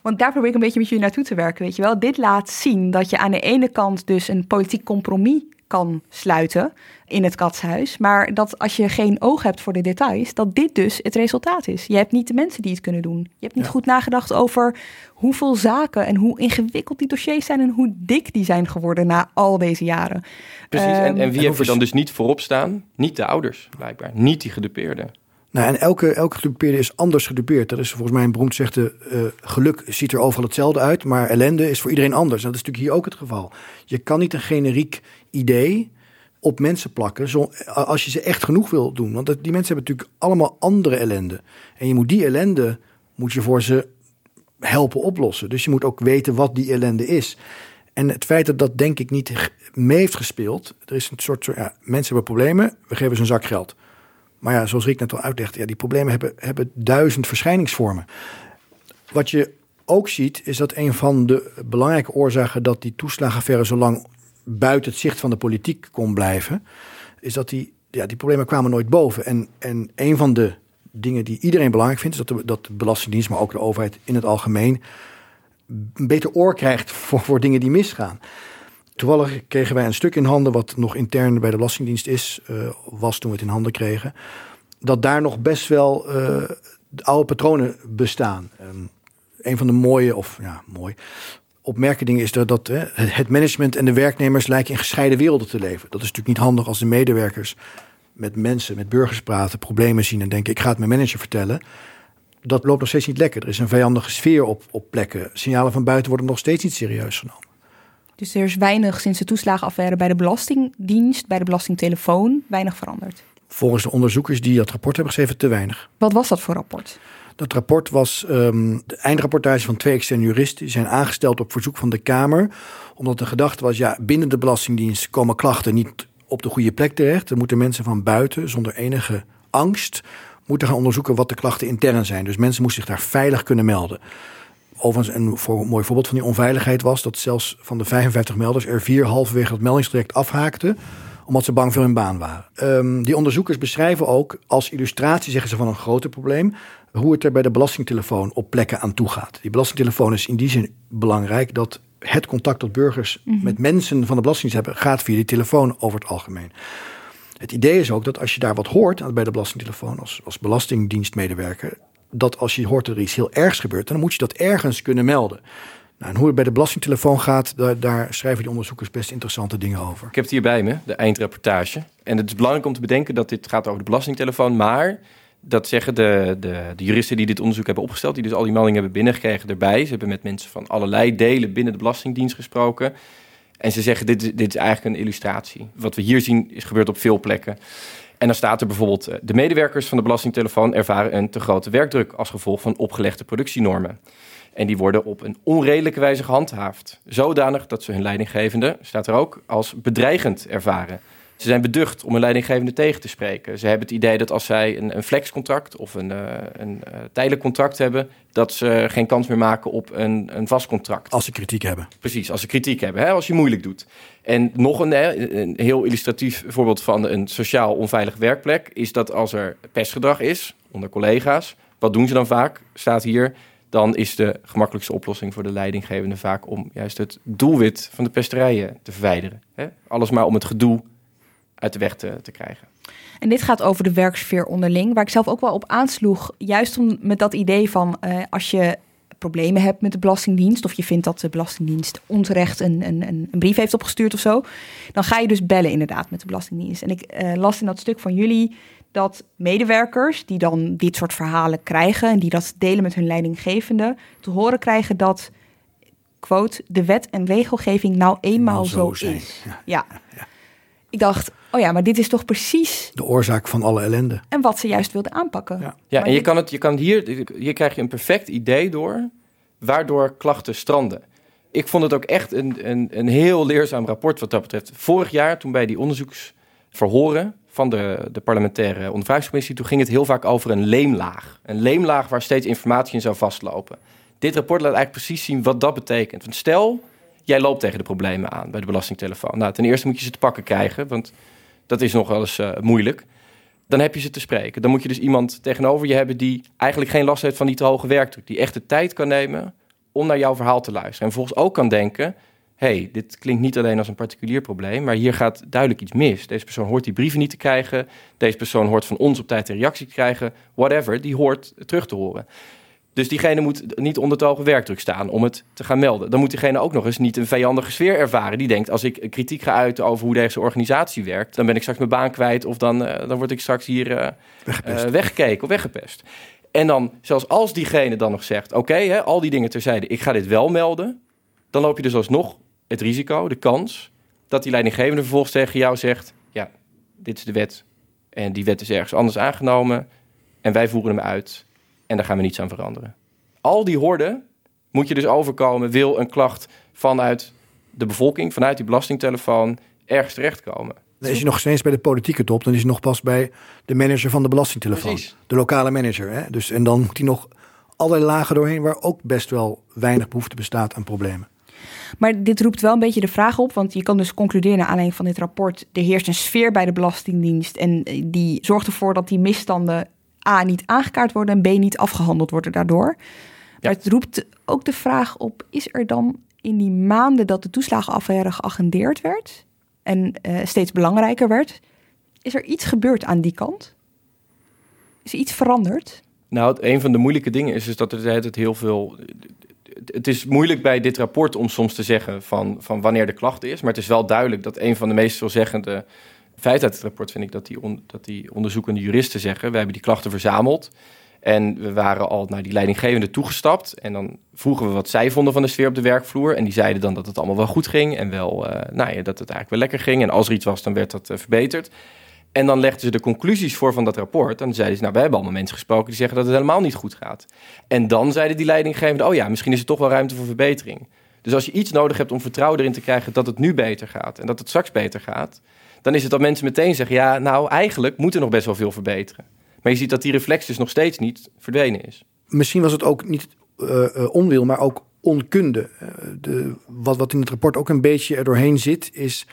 Want daar probeer ik een beetje met jullie naartoe te werken, weet je wel. Dit laat zien dat je aan de ene kant dus een politiek compromis kan sluiten in het katshuis. Maar dat als je geen oog hebt voor de details, dat dit dus het resultaat is. Je hebt niet de mensen die het kunnen doen. Je hebt niet ja. goed nagedacht over hoeveel zaken en hoe ingewikkeld die dossiers zijn en hoe dik die zijn geworden na al deze jaren. Precies, um, en, en wie heeft er dan dus niet voorop staan? Niet de ouders, blijkbaar. Niet die gedupeerden. Nou, en elke, elke gedupeerde is anders gedupeerd. Dat is volgens mij een beroemd zegde, uh, geluk ziet er overal hetzelfde uit, maar ellende is voor iedereen anders. En dat is natuurlijk hier ook het geval. Je kan niet een generiek idee op mensen plakken zo, als je ze echt genoeg wil doen. Want die mensen hebben natuurlijk allemaal andere ellende. En je moet die ellende, moet je voor ze helpen oplossen. Dus je moet ook weten wat die ellende is. En het feit dat dat denk ik niet mee heeft gespeeld. Er is een soort, ja, mensen hebben problemen, we geven ze een zak geld. Maar ja, zoals Rick net al uitlegde, ja, die problemen hebben, hebben duizend verschijningsvormen. Wat je ook ziet, is dat een van de belangrijke oorzaken dat die toeslagenaffaire zo lang buiten het zicht van de politiek kon blijven, is dat die, ja, die problemen kwamen nooit boven. En, en een van de dingen die iedereen belangrijk vindt, is dat de, dat de Belastingdienst, maar ook de overheid in het algemeen, een beter oor krijgt voor, voor dingen die misgaan. Toevallig kregen wij een stuk in handen, wat nog intern bij de Belastingdienst is, uh, was toen we het in handen kregen. Dat daar nog best wel uh, oude patronen bestaan. Um, een van de mooie, of ja, mooi, opmerkelijke dingen is dat, dat uh, het management en de werknemers lijken in gescheiden werelden te leven. Dat is natuurlijk niet handig als de medewerkers met mensen, met burgers praten, problemen zien en denken: ik ga het mijn manager vertellen. Dat loopt nog steeds niet lekker. Er is een vijandige sfeer op, op plekken. Signalen van buiten worden nog steeds niet serieus genomen. Dus er is weinig sinds de toeslagenaffaire bij de Belastingdienst, bij de Belastingtelefoon, weinig veranderd. Volgens de onderzoekers die dat rapport hebben geschreven, te weinig. Wat was dat voor rapport? Dat rapport was um, de eindrapportage van twee externe juristen. Die zijn aangesteld op verzoek van de Kamer. Omdat de gedachte was, ja, binnen de Belastingdienst komen klachten niet op de goede plek terecht. Er moeten mensen van buiten, zonder enige angst, moeten gaan onderzoeken wat de klachten intern zijn. Dus mensen moesten zich daar veilig kunnen melden. Overigens, een, voor, een mooi voorbeeld van die onveiligheid was dat zelfs van de 55 melders er vier halverwege het meldingstraject afhaakten omdat ze bang voor hun baan waren. Um, die onderzoekers beschrijven ook als illustratie, zeggen ze, van een groter probleem, hoe het er bij de belastingtelefoon op plekken aan toe gaat. Die belastingtelefoon is in die zin belangrijk dat het contact dat burgers mm -hmm. met mensen van de Belastingdienst hebben, gaat via die telefoon over het algemeen. Het idee is ook dat als je daar wat hoort bij de belastingtelefoon als, als belastingdienstmedewerker, dat als je hoort dat er iets heel ergs gebeurt, dan moet je dat ergens kunnen melden. Nou, en hoe het bij de belastingtelefoon gaat, daar, schrijven die onderzoekers best interessante dingen over. Ik heb het hier bij me, de eindrapportage. En het is belangrijk om te bedenken dat dit gaat over de belastingtelefoon, maar dat zeggen de, de, de, juristen die dit onderzoek hebben opgesteld, die dus al die meldingen hebben binnengekregen erbij. Ze hebben met mensen van allerlei delen binnen de Belastingdienst gesproken. En ze zeggen, dit, dit is eigenlijk een illustratie. Wat we hier zien, is gebeurd op veel plekken. En dan staat er bijvoorbeeld, de medewerkers van de Belastingtelefoon ervaren een te grote werkdruk als gevolg van opgelegde productienormen. En die worden op een onredelijke wijze gehandhaafd. Zodanig dat ze hun leidinggevende, staat er ook, als bedreigend ervaren. Ze zijn beducht om een leidinggevende tegen te spreken. Ze hebben het idee dat als zij een, een flexcontract of een, uh, een uh, tijdelijk contract hebben, dat ze geen kans meer maken op een, een vast contract. Als ze kritiek hebben. Precies, als ze kritiek hebben, hè, als je moeilijk doet. En nog een, een heel illustratief voorbeeld van een sociaal onveilig werkplek is dat als er pestgedrag is onder collega's, wat doen ze dan vaak? Staat hier dan is de gemakkelijkste oplossing voor de leidinggevende vaak om juist het doelwit van de pesterijen te verwijderen. Hè? Alles maar om het gedoe uit de weg te, te krijgen. En dit gaat over de werksfeer onderling, waar ik zelf ook wel op aansloeg. Juist om, met dat idee van uh, als je problemen hebt met de Belastingdienst, of je vindt dat de Belastingdienst onterecht een, een, een brief heeft opgestuurd of zo, dan ga je dus bellen inderdaad met de Belastingdienst. En ik uh, las in dat stuk van jullie dat medewerkers die dan dit soort verhalen krijgen en die dat delen met hun leidinggevende, te horen krijgen dat, quote, de wet en regelgeving nou eenmaal zo, zo, is. Ja. ja. ja. Ik dacht, oh ja, maar dit is toch precies... De oorzaak van alle ellende. En wat ze juist wilden aanpakken. Ja, ja en je kan het, je kan hier, hier krijg je een perfect idee door, waardoor klachten stranden. Ik vond het ook echt een, een, een heel leerzaam rapport wat dat betreft. Vorig jaar, toen bij die onderzoeksverhoren van de, de parlementaire ondervragingscommissie, toen ging het heel vaak over een leemlaag. Een leemlaag waar steeds informatie in zou vastlopen. Dit rapport laat eigenlijk precies zien wat dat betekent. Want stel, jij loopt tegen de problemen aan bij de belastingtelefoon. Nou, ten eerste moet je ze te pakken krijgen, want dat is nog wel eens uh, moeilijk. Dan heb je ze te spreken. Dan moet je dus iemand tegenover je hebben die eigenlijk geen last heeft van die te hoge werkdruk. Die echt de tijd kan nemen om naar jouw verhaal te luisteren. En volgens ook kan denken, hey, dit klinkt niet alleen als een particulier probleem, maar hier gaat duidelijk iets mis. Deze persoon hoort die brieven niet te krijgen. Deze persoon hoort van ons op tijd een reactie te krijgen. Whatever, die hoort terug te horen. Dus diegene moet niet onder te hoge werkdruk staan om het te gaan melden. Dan moet diegene ook nog eens niet een vijandige sfeer ervaren. Die denkt, als ik kritiek ga uiten over hoe deze organisatie werkt... dan ben ik straks mijn baan kwijt of dan, uh, dan word ik straks hier uh, uh, weggekeken of weggepest. En dan, zelfs als diegene dan nog zegt... oké, al die dingen terzijde, ik ga dit wel melden... dan loop je dus alsnog het risico, de kans... dat die leidinggevende vervolgens tegen jou zegt... ja, dit is de wet en die wet is ergens anders aangenomen... en wij voeren hem uit en daar gaan we niets aan veranderen. Al die horden moet je dus overkomen, wil een klacht vanuit de bevolking, vanuit die belastingtelefoon, ergens terechtkomen. Dan is je nog steeds bij de politieke top, dan is je nog pas bij de manager van de belastingtelefoon. Precies. De lokale manager. Hè? Dus, en dan moet hij nog allerlei lagen doorheen waar ook best wel weinig behoefte bestaat aan problemen. Maar dit roept wel een beetje de vraag op, want je kan dus concluderen naar aanleiding van dit rapport: er heerst een sfeer bij de Belastingdienst en die zorgt ervoor dat die misstanden A niet aangekaart worden en B niet afgehandeld worden daardoor. Maar het roept ook de vraag op: is er dan in die maanden dat de toeslagenaffaire geagendeerd werd en uh, steeds belangrijker werd, is er iets gebeurd aan die kant? Is er iets veranderd? Nou, een van de moeilijke dingen is, is dat er het heel veel. Het is moeilijk bij dit rapport om soms te zeggen van, van wanneer de klacht is. Maar het is wel duidelijk dat een van de meest veelzeggende feit uit het rapport vind ik dat die, on, dat die onderzoekende juristen zeggen: we hebben die klachten verzameld. En we waren al naar die leidinggevende toegestapt. En dan vroegen we wat zij vonden van de sfeer op de werkvloer. En die zeiden dan dat het allemaal wel goed ging. En wel, uh, nou ja, dat het eigenlijk wel lekker ging. En als er iets was, dan werd dat uh, verbeterd. En dan legden ze de conclusies voor van dat rapport. En dan zeiden ze, nou, we hebben allemaal mensen gesproken die zeggen dat het helemaal niet goed gaat. En dan zeiden die leidinggevende, oh ja, misschien is er toch wel ruimte voor verbetering. Dus als je iets nodig hebt om vertrouwen erin te krijgen dat het nu beter gaat en dat het straks beter gaat, dan is het dat mensen meteen zeggen: ja, nou eigenlijk moet er nog best wel veel verbeteren. Maar je ziet dat die reflex dus nog steeds niet verdwenen is. Misschien was het ook niet uh, onwil, maar ook onkunde. Uh, de, wat, wat in het rapport ook een beetje er doorheen zit, is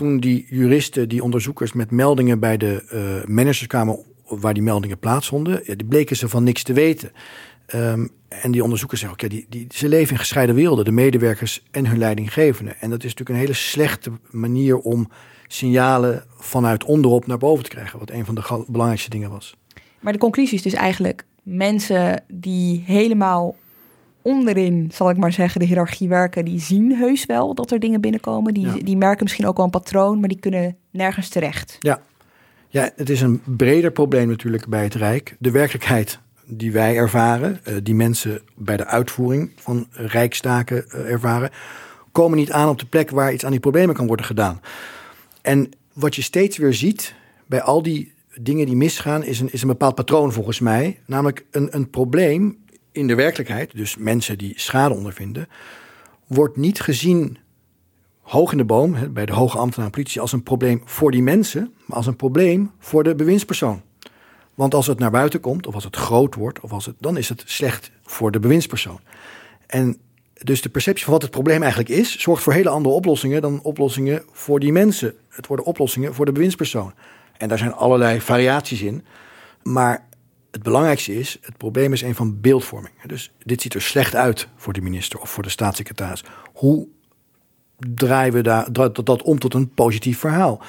toen die juristen, die onderzoekers met meldingen bij de uh, managers kwamen waar die meldingen plaatsvonden, ja, die bleken ze van niks te weten. Um, en die onderzoekers zeggen ja, die, die, ze leven in gescheiden werelden, de medewerkers en hun leidinggevenden. En dat is natuurlijk een hele slechte manier om signalen vanuit onderop naar boven te krijgen. Wat een van de belangrijkste dingen was. Maar de conclusie is dus eigenlijk mensen die helemaal onderin, zal ik maar zeggen, de hiërarchie werken, die zien heus wel dat er dingen binnenkomen. Die, die merken misschien ook wel een patroon, maar die kunnen nergens terecht. Ja. ja, het is een breder probleem natuurlijk bij het Rijk. De werkelijkheid die wij ervaren, uh, die mensen bij de uitvoering van rijkstaken uh, ervaren, komen niet aan op de plek waar iets aan die problemen kan worden gedaan. En wat je steeds weer ziet bij al die dingen die misgaan, is een, is een bepaald patroon volgens mij. Namelijk een, een probleem in de werkelijkheid, dus mensen die schade ondervinden, wordt niet gezien hoog in de boom, bij de hoge ambtenaren politie, als een probleem voor die mensen, maar als een probleem voor de bewindspersoon. Want als het naar buiten komt, of als het groot wordt, of als het, dan is het slecht voor de bewindspersoon. En dus de perceptie van wat het probleem eigenlijk is, zorgt voor hele andere oplossingen dan oplossingen voor die mensen. Het worden oplossingen voor de bewindspersoon. En daar zijn allerlei variaties in. Maar het belangrijkste is, het probleem is een van beeldvorming. Dus dit ziet er slecht uit voor de minister of voor de staatssecretaris. Hoe draaien we dat, om tot een positief verhaal?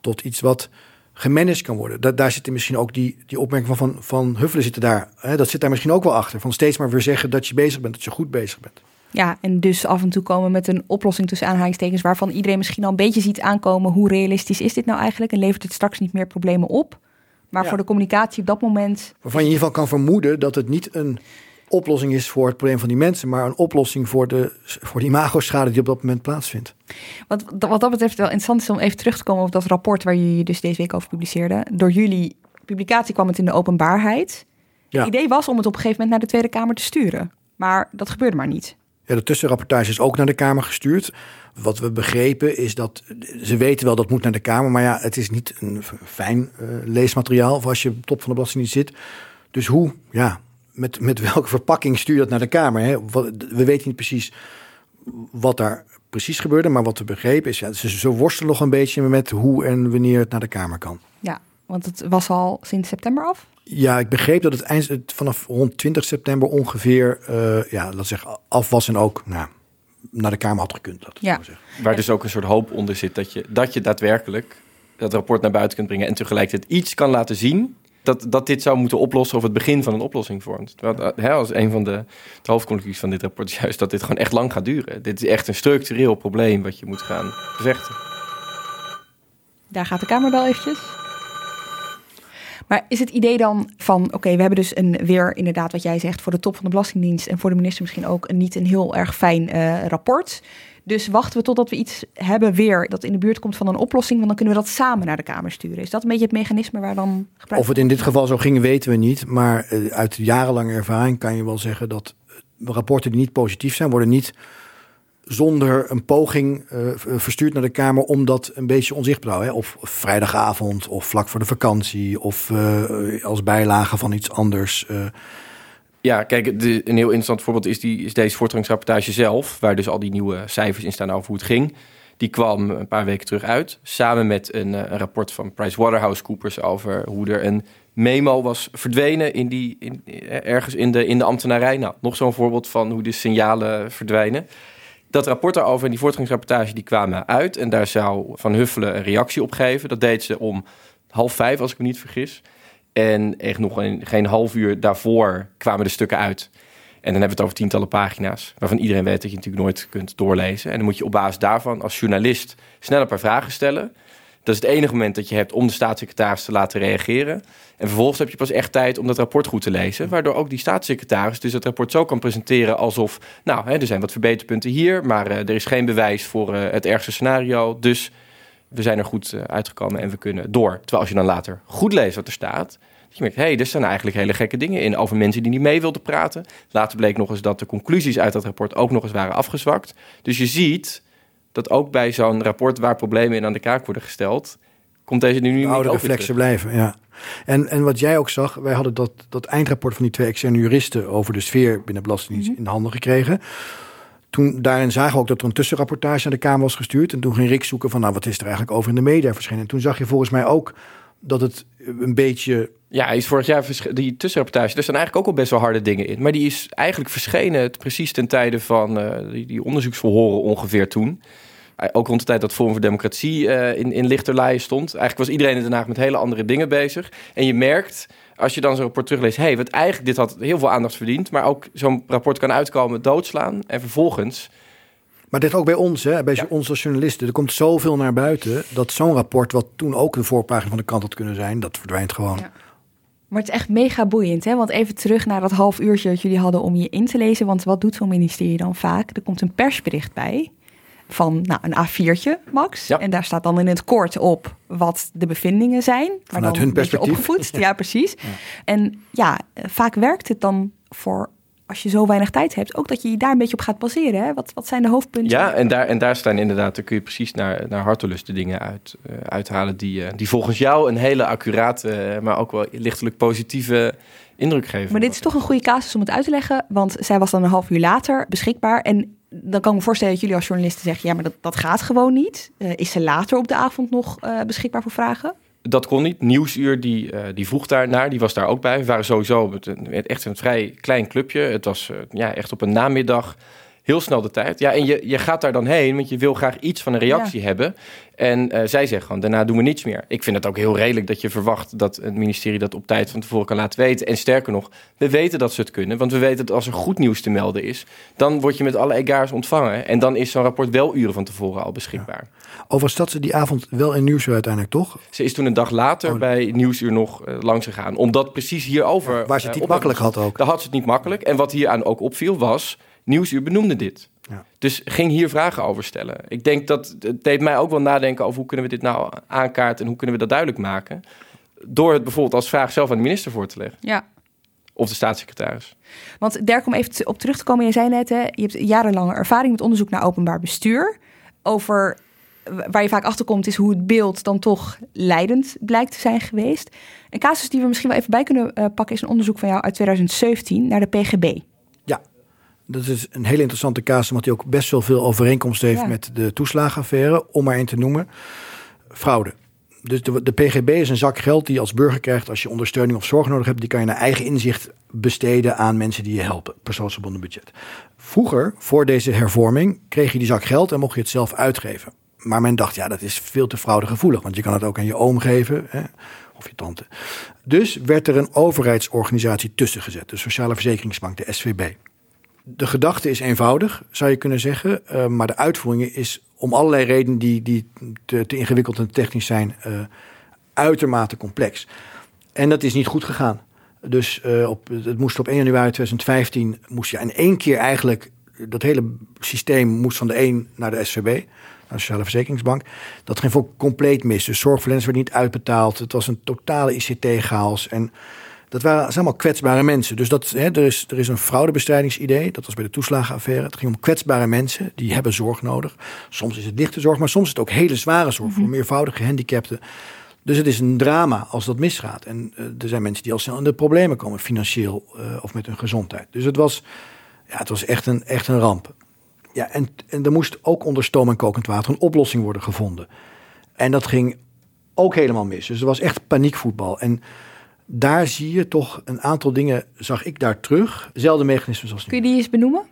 Tot iets wat gemanaged kan worden. Da daar zitten misschien ook die, die opmerking van, van, van Huffelen zitten daar. Dat zit daar misschien ook wel achter. Van steeds maar weer zeggen dat je bezig bent, dat je goed bezig bent. Ja, en dus af en toe komen met een oplossing tussen aanhalingstekens... waarvan iedereen misschien al een beetje ziet aankomen... hoe realistisch is dit nou eigenlijk en levert het straks niet meer problemen op? Maar Ja. voor de communicatie op dat moment... Waarvan je in ieder geval kan vermoeden dat het niet een oplossing is voor het probleem van die mensen, maar een oplossing voor de, voor de imagoschade die op dat moment plaatsvindt. Wat, wat dat betreft wel interessant is om even terug te komen op dat rapport... waar jullie dus deze week over publiceerde. Door jullie publicatie kwam het in de openbaarheid. Ja. Het idee was om het op een gegeven moment naar de Tweede Kamer te sturen. Maar dat gebeurde maar niet. Ja, de tussenrapportage is ook naar de Kamer gestuurd. Wat we begrepen is dat ze weten wel dat moet naar de Kamer, maar ja, het is niet een fijn eh, leesmateriaal voor als je op top van de Belastingdienst zit. Dus hoe, ja, met, met welke verpakking stuur je dat naar de Kamer? Hè? We weten niet precies wat daar precies gebeurde, maar wat we begrepen is, ja, ze, ze worstelen nog een beetje met hoe en wanneer het naar de Kamer kan. Ja, want het was al sinds september af. Ja, ik begreep dat het eind het vanaf rond 20 september ongeveer, eh, ja, laat zeggen, af was en ook nou, naar de Kamer had gekund. Ja. zeggen. Waar dus ook een soort hoop onder zit dat je, dat je daadwerkelijk dat rapport naar buiten kunt brengen en tegelijkertijd iets kan laten zien dat, dat dit zou moeten oplossen of het begin van een oplossing vormt. Terwijl, eh, hè, als een van de, de hoofdconclusies van dit rapport is juist dat dit gewoon echt lang gaat duren. Dit is echt een structureel probleem wat je moet gaan bevechten. Daar gaat de Kamer wel eventjes. Maar is het idee dan van, oké, we hebben dus een weer inderdaad wat jij zegt voor de top van de Belastingdienst en voor de minister misschien ook niet een heel erg fijn eh, rapport. Dus wachten we totdat we iets hebben weer dat in de buurt komt van een oplossing, want dan kunnen we dat samen naar de Kamer sturen. Is dat een beetje het mechanisme waar dan gebruikt Of het in dit geval zo ging, weten we niet. Maar eh, uit jarenlange ervaring kan je wel zeggen dat eh, rapporten die niet positief zijn, worden niet zonder een poging eh, v- verstuurd naar de Kamer om dat een beetje onzichtbaar te? Of vrijdagavond, of vlak voor de vakantie, of eh, als bijlage van iets anders. eh. Ja, kijk, een heel interessant voorbeeld is, die, is deze voortgangsrapportage zelf, waar dus al die nieuwe cijfers in staan over hoe het ging. Die kwam een paar weken terug uit, samen met een, eh, rapport van PricewaterhouseCoopers over hoe er een memo was verdwenen in die, in, eh, ergens in de, in de ambtenarij. Nou, nog zo'n voorbeeld van hoe de signalen verdwijnen. Dat rapport daarover en die voortgangsrapportage die kwamen uit en daar zou Van Huffelen een reactie op geven. Dat deed ze om half vijf, als ik me niet vergis. En echt nog een, geen half uur daarvoor kwamen de stukken uit. En dan hebben we het over tientallen pagina's, waarvan iedereen weet dat je natuurlijk nooit kunt doorlezen. En dan moet je op basis daarvan als journalist snel een paar vragen stellen. Dat is het enige moment dat je hebt om de staatssecretaris te laten reageren. En vervolgens heb je pas echt tijd om dat rapport goed te lezen. Waardoor ook die staatssecretaris dus het rapport zo kan presenteren alsof... nou, hè, er zijn wat verbeterpunten hier, maar eh, er is geen bewijs voor eh, het ergste scenario. Dus we zijn er goed eh, uitgekomen en we kunnen door. Terwijl als je dan later goed leest wat er staat... dat je merkt, hé, hey, er staan eigenlijk hele gekke dingen in... over mensen die niet mee wilden praten. Later bleek nog eens dat de conclusies uit dat rapport... ook nog eens waren afgezwakt. Dus je ziet dat ook bij zo'n rapport... waar problemen in aan de kaak worden gesteld... komt deze nu niet oude reflexen terug. blijven. Ja. En, en wat jij ook zag, wij hadden dat, dat eindrapport van die twee externe juristen over de sfeer binnen Belastingdienst in de handen gekregen. Toen daarin zagen we ook dat er een tussenrapportage naar de Kamer was gestuurd. En toen ging Rick zoeken van, nou, wat is er eigenlijk over in de media verschenen. En toen zag je volgens mij ook dat het een beetje Ja, hij is vorig jaar die tussenrapportage. Er staan eigenlijk ook al best wel harde dingen in. Maar die is eigenlijk verschenen precies ten tijde van eh, die, die onderzoeksverhoren ongeveer toen. Eh, Ook rond de tijd dat Forum voor Democratie eh, in, in lichterlaaien stond. Eigenlijk was iedereen in Den Haag met hele andere dingen bezig. En je merkt, als je dan zo'n rapport terugleest... hey, wat eigenlijk, dit had heel veel aandacht verdiend... maar ook zo'n rapport kan uitkomen, doodslaan... en vervolgens Maar dit ook bij ons, hè, bij Ja. ons als journalisten. Er komt zoveel naar buiten dat zo'n rapport, wat toen ook de voorpagina van de kant had kunnen zijn, dat verdwijnt gewoon. Ja. Maar het is echt mega boeiend, hè? Want even terug naar dat half uurtje dat jullie hadden om je in te lezen. Want wat doet zo'n ministerie dan vaak? Er komt een persbericht bij van nou, een A4'tje, max. Ja. En daar staat dan in het kort op wat de bevindingen zijn. Maar Vanuit dan hun perspectief. opgevoedst. Ja, precies. En ja, vaak werkt het dan voor, als je zo weinig tijd hebt, ook dat je je daar een beetje op gaat baseren. Hè? Wat, wat zijn de hoofdpunten? Ja, en daar, en daar staan inderdaad, daar kun je precies naar, naar hartelust de dingen uit, eh, uithalen die, eh, die volgens jou een hele accurate, eh, maar ook wel lichtelijk positieve indruk geven. Maar dit is toch een goede casus om het uit te leggen, want zij was dan een half uur later beschikbaar. En dan kan ik me voorstellen dat jullie als journalisten zeggen, ja, maar dat, dat gaat gewoon niet. Is ze later op de avond nog beschikbaar voor vragen? Dat kon niet. Nieuwsuur die, uh, die vroeg daarnaar, die was daar ook bij. We waren sowieso met echt een vrij klein clubje. Het was uh, ja, echt op een namiddag heel snel de tijd. Ja, en je, je gaat daar dan heen, want je wil graag iets van een reactie hebben. En uh, zij zeggen gewoon, daarna doen we niets meer. Ik vind het ook heel redelijk dat je verwacht dat het ministerie dat op tijd van tevoren kan laten weten. En sterker nog, we weten dat ze het kunnen. Want we weten dat als er goed nieuws te melden is, dan word je met alle egaars ontvangen. En dan is zo'n rapport wel uren van tevoren al beschikbaar. Ja. Overigens zat ze die avond wel in Nieuwsuur uiteindelijk, toch? Ze is toen een dag later oh. bij Nieuwsuur nog uh, langs gegaan. Omdat precies hierover... Ja, waar ze het niet uh, makkelijk had ook. Daar had ze het niet makkelijk. En wat hier aan ook opviel was Nieuwsuur benoemde dit. Ja. Dus ging hier vragen over stellen. Ik denk dat het deed mij ook wel nadenken over hoe kunnen we dit nou aankaarten en hoe kunnen we dat duidelijk maken. Door het bijvoorbeeld als vraag zelf aan de minister voor te leggen. Ja. Of de staatssecretaris. Want Dirk, om even op terug te komen. Je zei net, hè, je hebt jarenlange ervaring met onderzoek naar openbaar bestuur. Over waar je vaak achter komt, is hoe het beeld dan toch leidend blijkt te zijn geweest. Een casus die we misschien wel even bij kunnen uh, pakken, is een onderzoek van jou uit 2017 naar de PGB. Dat is een hele interessante casus, omdat hij ook best wel veel overeenkomst heeft ja. met de toeslagenaffaire, om maar één te noemen. Fraude. Dus de, de, PGB is een zak geld die je als burger krijgt als je ondersteuning of zorg nodig hebt. Die kan je naar eigen inzicht besteden aan mensen die je helpen. Persoonsgebonden budget. Vroeger, voor deze hervorming, kreeg je die zak geld en mocht je het zelf uitgeven. Maar men dacht, ja, dat is veel te fraudegevoelig. Want je kan het ook aan je oom geven. Hè, of je tante. Dus werd er een overheidsorganisatie tussen gezet. De Sociale Verzekeringsbank, de SVB. De gedachte is eenvoudig, zou je kunnen zeggen. Uh, maar de uitvoering is om allerlei redenen die, die te, ingewikkeld en technisch zijn, uh, uitermate complex. En dat is niet goed gegaan. Dus uh, op, het moest op 1 januari 2015, moest je in één keer eigenlijk, dat hele systeem moest van de een naar de SVB, naar de Sociale Verzekeringsbank. Dat ging voor compleet mis. Dus zorgverleners werd niet uitbetaald. Het was een totale ICT-chaos. En dat waren allemaal kwetsbare mensen. Dus dat, hè, er, is, er is een fraudebestrijdingsidee. Dat was bij de toeslagenaffaire. Het ging om kwetsbare mensen. Die hebben zorg nodig. Soms is het lichte zorg, maar soms is het ook hele zware zorg. Voor meervoudige gehandicapten. Dus het is een drama als dat misgaat. En uh, er zijn mensen die al snel in de problemen komen. Financieel uh, of met hun gezondheid. Dus het was, ja, het was echt, een, echt een ramp. Ja, en, en er moest ook onder stoom en kokend water een oplossing worden gevonden. En dat ging ook helemaal mis. Dus er was echt paniekvoetbal. En daar zie je toch een aantal dingen, zag ik daar terug. Zelfde mechanismen zoals Kun je die eens benoemen?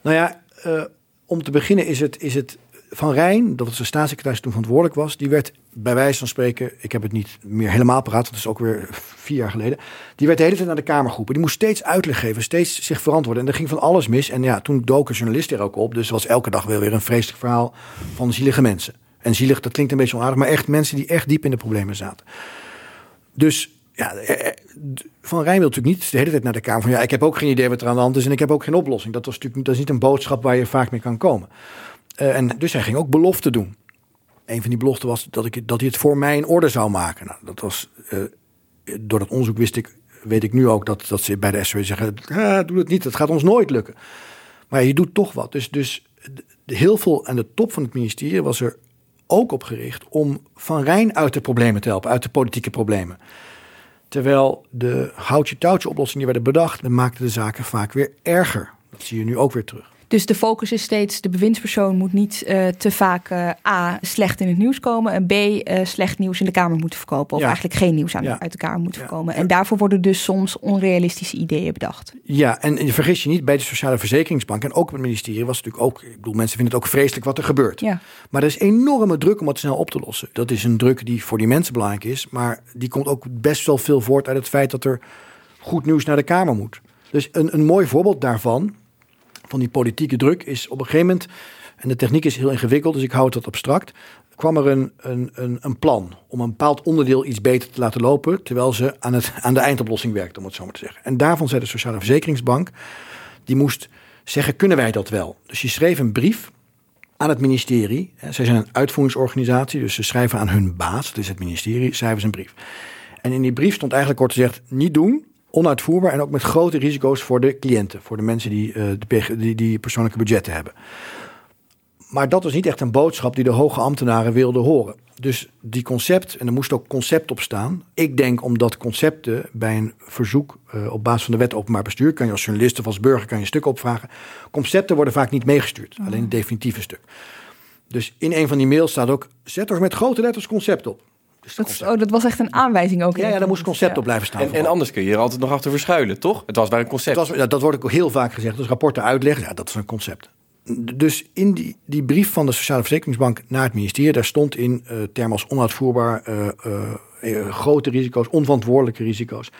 Nou ja, uh, om te beginnen is het, is het Van Rijn, dat was de staatssecretaris toen verantwoordelijk was, die werd bij wijze van spreken, ik heb het niet meer helemaal paraat, dat is ook weer vier jaar geleden, die werd de hele tijd naar de Kamer geroepen. Die moest steeds uitleg geven, steeds zich verantwoorden. En er ging van alles mis. En ja, toen doken journalisten er ook op, dus was elke dag wel weer een vreselijk verhaal van zielige mensen. En zielig, dat klinkt een beetje onaardig, maar echt mensen die echt diep in de problemen zaten. Dus ja, eh, eh, Van Rijn wil natuurlijk niet de hele tijd naar de Kamer van ja, ik heb ook geen idee wat er aan de hand is en ik heb ook geen oplossing. Dat, was natuurlijk, dat is niet een boodschap waar je vaak mee kan komen. Uh, en dus hij ging ook beloften doen. Een van die beloften was dat, ik, dat hij het voor mij in orde zou maken. Nou, dat was, door dat onderzoek wist ik, weet ik nu ook dat, dat ze bij de SW zeggen, ah, doe het niet, dat gaat ons nooit lukken. Maar je doet toch wat. Dus, dus heel veel aan de top van het ministerie was er ook op gericht om Van Rijn uit de problemen te helpen, uit de politieke problemen. Terwijl de houtje-touwtje oplossingen die werden bedacht, maakten de zaken vaak weer erger. Dat zie je nu ook weer terug. Dus de focus is steeds, de bewindspersoon moet niet uh, te vaak uh, A, slecht in het nieuws komen. En B, uh, slecht nieuws in de Kamer moeten verkopen. Of ja. eigenlijk geen nieuws aan, ja. uit de Kamer moeten ja. voorkomen. En daarvoor worden dus soms onrealistische ideeën bedacht. Ja, en je vergis je niet, bij de Sociale Verzekeringsbank en ook op het ministerie was het natuurlijk ook, ik bedoel, mensen vinden het ook vreselijk wat er gebeurt. Ja. Maar er is enorme druk om het snel op te lossen. Dat is een druk die voor die mensen belangrijk is. Maar die komt ook best wel veel voort uit het feit dat er goed nieuws naar de Kamer moet. Dus een, een mooi voorbeeld daarvan van die politieke druk is op een gegeven moment, en de techniek is heel ingewikkeld, dus ik hou het wat abstract, kwam er een, een, een, een plan om een bepaald onderdeel iets beter te laten lopen, terwijl ze aan, het, aan de eindoplossing werkte, om het zo maar te zeggen. En daarvan zei de Sociale Verzekeringsbank, die moest zeggen, kunnen wij dat wel? Dus je schreef een brief aan het ministerie. Zij zijn een uitvoeringsorganisatie, dus ze schrijven aan hun baas, dat is het ministerie, schrijven ze een brief. En in die brief stond eigenlijk kort gezegd, niet doen, onuitvoerbaar en ook met grote risico's voor de cliënten, voor de mensen die, uh, de, die, die persoonlijke budgetten hebben. Maar dat was niet echt een boodschap die de hoge ambtenaren wilden horen. Dus die concept, en er moest ook concept op staan. Ik denk omdat concepten bij een verzoek uh, op basis van de wet openbaar bestuur, kan je als journalist of als burger kan je stukken opvragen. Concepten worden vaak niet meegestuurd, alleen het definitieve stuk. Dus in een van die mails staat ook, zet er met grote letters concept op. Dus Dat, oh, dat was echt een aanwijzing ook. in ja, ja, daar moest concept, ja. op blijven staan. En, anders kun je er altijd nog achter verschuilen, toch? Het was maar een concept. Was, ja, dat wordt ook heel vaak gezegd. Dus rapporten uitleggen, ja, dat is een concept. Dus in die, die brief van de Sociale Verzekeringsbank naar het ministerie, daar stond in eh, termen als onuitvoerbaar, eh, eh, grote risico's, onverantwoordelijke risico's.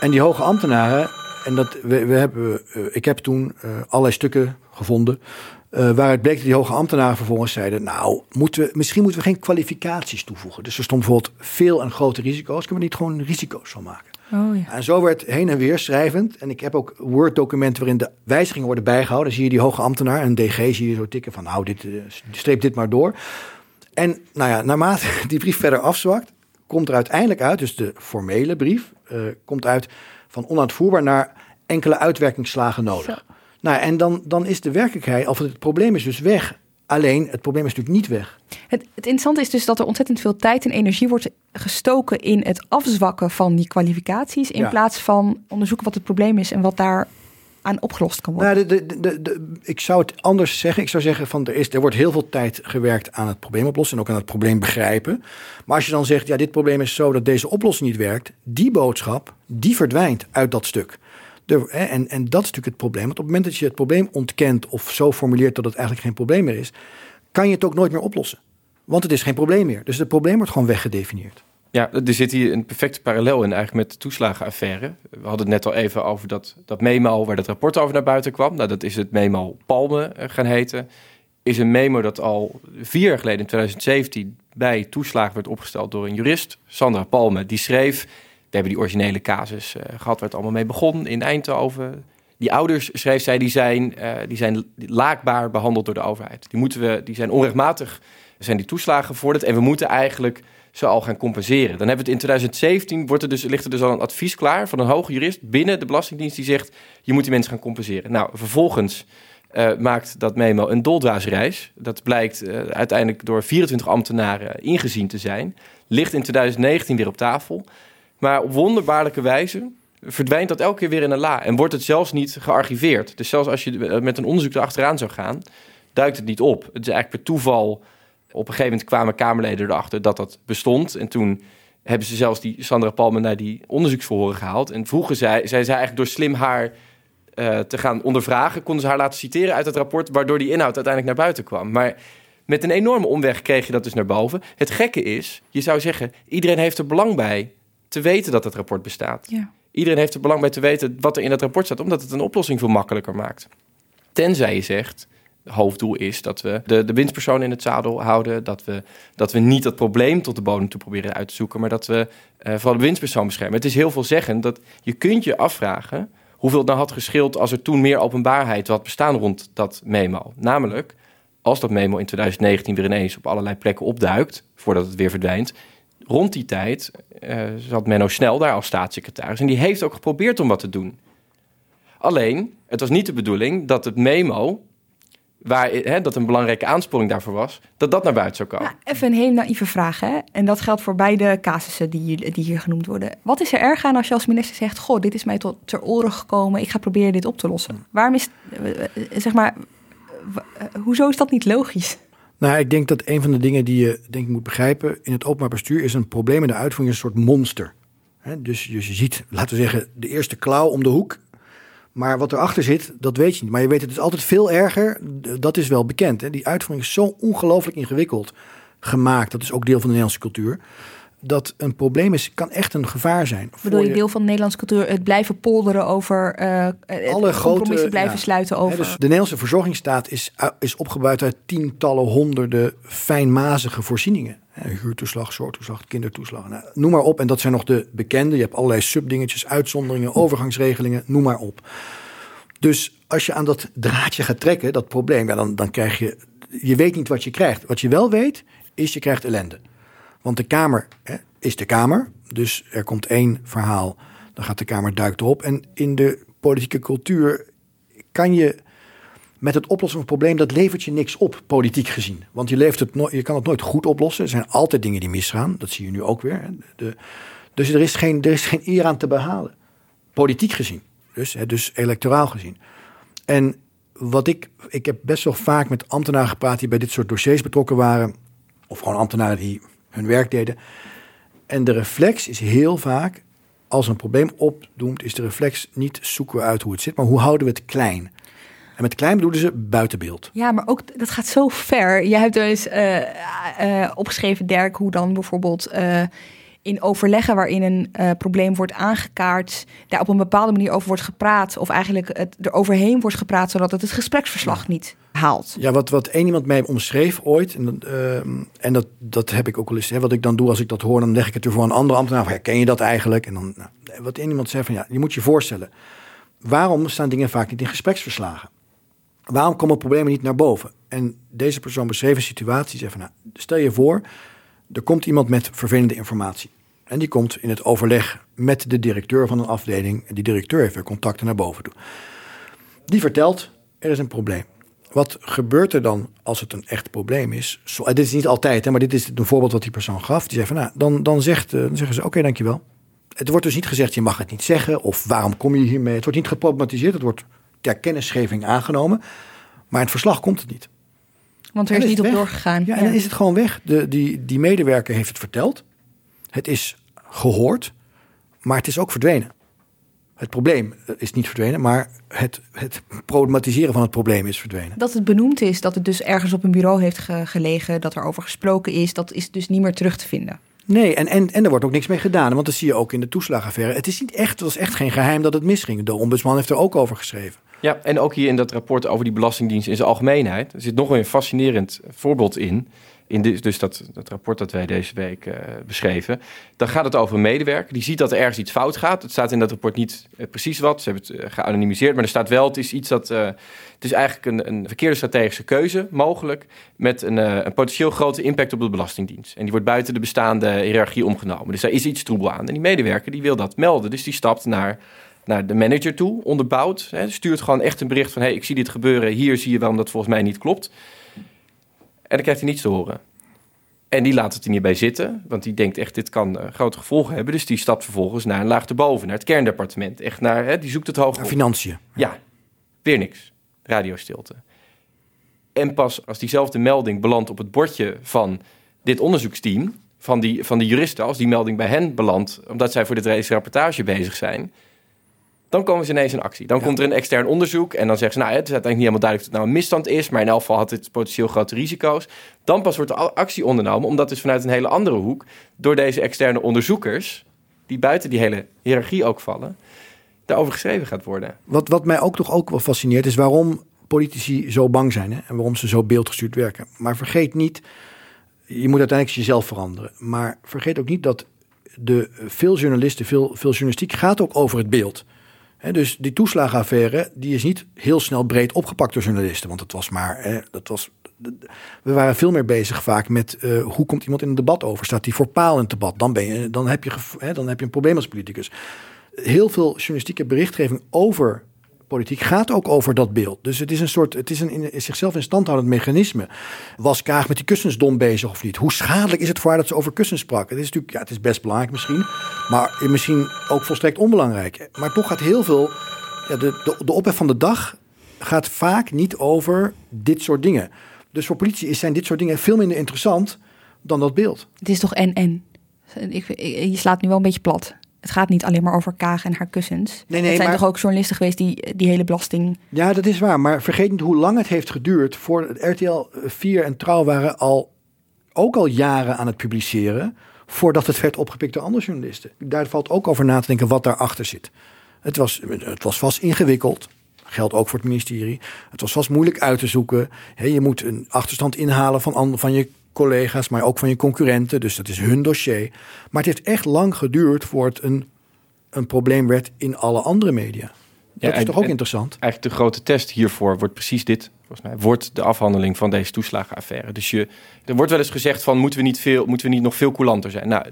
En die hoge ambtenaren, en dat we, we hebben, eh, ik heb toen eh, allerlei stukken gevonden. Eh, waaruit bleek dat die hoge ambtenaren vervolgens zeiden: Nou, moeten we, misschien moeten we geen kwalificaties toevoegen. Dus er stond bijvoorbeeld veel en grote risico's. Kunnen we niet gewoon risico's van maken? Oh, ja. En zo werd heen en weer schrijvend. En ik heb ook Word-documenten waarin de wijzigingen worden bijgehouden. Dan zie je die hoge ambtenaar, een DG, zie je zo tikken van... nou, dit, eh, streep dit maar door. En nou ja, naarmate die brief verder afzwakt... komt er uiteindelijk uit, dus de formele brief... eh, komt uit van onuitvoerbaar naar enkele uitwerkingsslagen nodig. Nou, en dan, dan is de werkelijkheid, of het probleem is dus weg. Alleen, het probleem is natuurlijk niet weg. Het, het interessante is dus dat er ontzettend veel tijd en energie wordt gestoken in het afzwakken van die kwalificaties. In Ja. plaats van onderzoeken wat het probleem is en wat daar aan opgelost kan worden. Nou, de, de- ik zou het anders zeggen. Ik zou zeggen van er, is, er wordt heel veel tijd gewerkt aan het probleem oplossen en ook aan het probleem begrijpen. Maar als je dan zegt, ja, dit probleem is zo dat deze oplossing niet werkt, die boodschap, die verdwijnt uit dat stuk. En, en dat is natuurlijk het probleem. Want op het moment dat je het probleem ontkent of zo formuleert dat het eigenlijk geen probleem meer is, kan je het ook nooit meer oplossen. Want het is geen probleem meer. Dus het probleem wordt gewoon weggedefinieerd. Ja, er zit hier een perfecte parallel in eigenlijk met de toeslagenaffaire. We hadden het net al even over dat, dat memo waar dat rapport over naar buiten kwam. Nou, dat is het memo Palme eh, gaan heten. Is een memo dat al vier jaar geleden, in 2017, bij toeslagen werd opgesteld door een jurist, Sandra Palme. Die schreef, we hebben die originele casus eh, gehad waar het allemaal mee begon in Eindhoven. Die ouders, schreef zij, die zijn, eh, die zijn laakbaar behandeld door de overheid. Die, moeten we, die zijn onrechtmatig, zijn die toeslagen gevorderd. En we moeten eigenlijk ze al gaan compenseren. Dan hebben we het in 2017, wordt er dus, ligt er dus al een advies klaar van een hoge jurist binnen de Belastingdienst die zegt, je moet die mensen gaan compenseren. Nou, vervolgens eh, maakt dat memo een doldraasreis. Dat blijkt uiteindelijk door 24 ambtenaren ingezien te zijn. Ligt in 2019 weer op tafel. Maar op wonderbaarlijke wijze verdwijnt dat elke keer weer in een la. En wordt het zelfs niet gearchiveerd. Dus zelfs als je eh, met een onderzoek erachteraan zou gaan, duikt het niet op. Het is eigenlijk per toeval. Op een gegeven moment kwamen Kamerleden erachter dat dat bestond. En toen hebben ze zelfs die Sandra Palme naar die onderzoeksverhoren gehaald. En vroegen zij, zij zei eigenlijk door slim haar eh, te gaan ondervragen, konden ze haar laten citeren uit het rapport, waardoor die inhoud uiteindelijk naar buiten kwam. Maar met een enorme omweg kreeg je dat dus naar boven. Het gekke is, je zou zeggen, iedereen heeft er belang bij te weten dat het rapport bestaat. Ja. Iedereen heeft er belang bij te weten wat er in het rapport staat, omdat het een oplossing veel makkelijker maakt. Tenzij je zegt, het hoofddoel is dat we de, de winstpersoon in het zadel houden, dat we, dat we niet dat probleem tot de bodem toe proberen uit te zoeken, maar dat we eh, vooral de winstpersoon beschermen. Het is heel veel zeggen dat je kunt je afvragen hoeveel het nou had geschild als er toen meer openbaarheid had bestaan rond dat memo. Namelijk, als dat memo in 2019 weer ineens op allerlei plekken opduikt, voordat het weer verdwijnt, rond die tijd eh, zat Menno Snel daar als staatssecretaris. En die heeft ook geprobeerd om wat te doen. Alleen, het was niet de bedoeling dat het memo, waar, dat een belangrijke aansporing daarvoor was, dat dat naar buiten zou komen. Even een hele naïeve vraag? En dat geldt voor beide casussen die, hier- die genoemd worden. Wat is er erg aan als je als minister zegt: Goh, dit is mij tot ter oren gekomen, ik ga proberen dit op te lossen? Waarom is, eh, eh, zeg maar, hoezo is dat niet logisch? Nou, ik denk dat een van de dingen die je denk moet begrijpen in het openbaar bestuur is een probleem in de uitvoering een soort monster. Dus, dus je ziet, laten we zeggen, de eerste klauw om de hoek. Maar wat erachter zit, dat weet je niet. Maar je weet het is altijd veel erger. Dat is wel bekend. Hè. Die uitvoering is zo ongelooflijk ingewikkeld gemaakt. Dat is ook deel van de Nederlandse cultuur. Dat een probleem is, kan echt een gevaar zijn. Bedoel je deel van de Nederlandse cultuur, het blijven polderen over eh eh, alle grote blijven ja. sluiten Hè, over. dus de Nederlandse verzorgingsstaat is, uh, is opgebouwd uit tientallen, honderden fijnmazige voorzieningen. Hè, Huurtoeslag, zorgtoeslag, kindertoeslag. Nou, noem maar op. En dat zijn nog de bekende. Je hebt allerlei subdingetjes, uitzonderingen, overgangsregelingen, noem maar op. Dus als je aan dat draadje gaat trekken, dat probleem, ja, dan, dan krijg je. Je weet niet wat je krijgt. Wat je wel weet, is je krijgt ellende. Want de Kamer hè, is de Kamer. Dus er komt één verhaal, dan gaat de Kamer duikt erop. En in de politieke cultuur kan je met het oplossen van een probleem, dat levert je niks op, politiek gezien. Want je, levert het je kan het nooit goed oplossen. Er zijn altijd dingen die misgaan. Dat zie je nu ook weer. De, dus er is, geen, er is geen eer aan te behalen. Politiek gezien. Dus, hè, dus electoraal gezien. En wat ik, ik heb best wel vaak met ambtenaren gepraat die bij dit soort dossiers betrokken waren. Of gewoon ambtenaren die hun werk deden. En de reflex is heel vaak, als een probleem opdoemt, is de reflex niet zoeken we uit hoe het zit, maar hoe houden we het klein. En met klein bedoelen ze buiten beeld. Ja, maar ook dat gaat zo ver. Je hebt dus opgeschreven, Dirk, hoe dan bijvoorbeeld uh, in overleggen waarin een probleem wordt aangekaart, daar op een bepaalde manier over wordt gepraat, of eigenlijk er overheen wordt gepraat, zodat het het gespreksverslag niet haalt. Ja, wat, wat één iemand mij omschreef ooit, en, en dat, dat heb ik ook wel eens, hè, wat ik dan doe als ik dat hoor, dan leg ik het er voor een andere ambtenaar. Herken je dat eigenlijk? En dan, nou, wat één iemand zei van ja, je moet je voorstellen, waarom staan dingen vaak niet in gespreksverslagen? Waarom komen problemen niet naar boven? En deze persoon beschreef een situatie. Zei van, nou, stel je voor, er komt iemand met vervelende informatie. En die komt in het overleg met de directeur van een afdeling. En die directeur heeft weer contacten naar boven toe. Die vertelt, er is een probleem. Wat gebeurt er dan als het een echt probleem is? Zo, dit is niet altijd, hè, maar dit is een voorbeeld wat die persoon gaf. Die zei van, nou, dan, dan, zegt, dan zeggen ze, oké, dankjewel. Het wordt dus niet gezegd, je mag het niet zeggen. Of waarom kom je hiermee? Het wordt niet geproblematiseerd. Het wordt ter kennisgeving aangenomen. Maar in het verslag komt het niet. Want er is, niet op doorgegaan. Ja, en dan is het gewoon weg. De, die, die medewerker heeft het verteld. Het is gehoord, maar het is ook verdwenen. Het probleem is niet verdwenen, maar het, het problematiseren van het probleem is verdwenen. Dat het benoemd is, dat het dus ergens op een bureau heeft gelegen, dat er over gesproken is, dat is dus niet meer terug te vinden. Nee, en, en, en er wordt ook niks mee gedaan. Want dat zie je ook in de toeslagenaffaire. Het is niet echt, het was echt geen geheim dat het misging. De ombudsman heeft er ook over geschreven. Ja, en ook hier in dat rapport over die Belastingdienst in zijn algemeenheid. Er zit nog een fascinerend voorbeeld in. In dus dat, dat rapport dat wij deze week uh, beschreven. Dan gaat het over een medewerker. Die ziet dat er ergens iets fout gaat. Het staat in dat rapport niet uh, precies wat. Ze hebben het uh, geanonimiseerd. Maar er staat wel, het is iets dat. het is eigenlijk een, een verkeerde strategische keuze mogelijk. Met een, een, potentieel grote impact op de Belastingdienst. En die wordt buiten de bestaande hiërarchie omgenomen. Dus daar is iets troebel aan. En die medewerker die wil dat melden. Dus die stapt naar naar de manager toe, onderbouwd. Hè, stuurt gewoon echt een bericht van... hey, ik zie dit gebeuren, hier zie je waarom dat volgens mij niet klopt. En dan krijgt hij niets te horen. En die laat het er niet bij zitten, want die denkt echt, dit kan uh, grote gevolgen hebben. Dus die stapt vervolgens naar een laag erboven, naar het kerndepartement. Echt naar, hè, die zoekt het hoog. Financiën. Ja, weer niks. Radiostilte. En pas als diezelfde melding belandt op het bordje van dit onderzoeksteam, van die, van die juristen, als die melding bij hen belandt, omdat zij voor dit rapportage bezig zijn, dan komen ze ineens in actie. Dan komt er een extern onderzoek en dan zeggen ze... nou, het is uiteindelijk niet helemaal duidelijk dat het nou een misstand is... maar in elk geval had het potentieel grote risico's. Dan pas wordt er actie ondernomen, omdat dus vanuit een hele andere hoek... door deze externe onderzoekers, die buiten die hele hiërarchie ook vallen... daarover geschreven gaat worden. Wat, wat mij ook toch ook wel fascineert is waarom politici zo bang zijn... Hè? en waarom ze zo beeldgestuurd werken. Maar vergeet niet, je moet uiteindelijk jezelf veranderen. Maar vergeet ook niet dat de, veel journalisten, veel, veel journalistiek gaat ook over het beeld dus die toeslagenaffaire, die is niet heel snel breed opgepakt door journalisten. Want het was maar, dat was, we waren veel meer bezig vaak met uh, hoe komt iemand in een debat over? Staat die voor paal in het debat? Dan, ben je, dan, heb je, dan heb je een probleem als politicus. Heel veel journalistieke berichtgeving over politiek gaat ook over dat beeld. Dus het is een soort, het is een in zichzelf in stand mechanisme. Was Kaag met die kussensdom bezig of niet? Hoe schadelijk is het voor haar dat ze over kussens sprak? Het is natuurlijk, ja, het is best belangrijk misschien, maar misschien ook volstrekt onbelangrijk. Maar toch gaat heel veel, ja, de, de, de ophef van de dag gaat vaak niet over dit soort dingen. Dus voor politie zijn dit soort dingen veel minder interessant dan dat beeld. Het is toch en-en. Je slaat nu wel een beetje plat het gaat niet alleen maar over Kaag en haar kussens. Nee, nee, zijn toch ook journalisten geweest die die hele belasting... Ja, dat is waar. Maar vergeet niet hoe lang het heeft geduurd... voor RTL 4 en Trouw waren al, ook al jaren aan het publiceren... voordat het werd opgepikt door andere journalisten. Daar valt ook over na te denken wat daarachter zit. Het was, het was vast ingewikkeld. Geldt ook voor het ministerie. Het was vast moeilijk uit te zoeken. je moet een achterstand inhalen van, van je collega's, maar ook van je concurrenten. Dus dat is hun dossier. Maar het heeft echt lang geduurd voor het een, een probleem werd in alle andere media. Dat is toch ook interessant? Eigenlijk de grote test hiervoor wordt precies dit. Volgens mij wordt de afhandeling van deze toeslagenaffaire. Dus je, er wordt wel eens gezegd van moeten we niet, veel, moeten we niet nog veel coulanter zijn? Nou,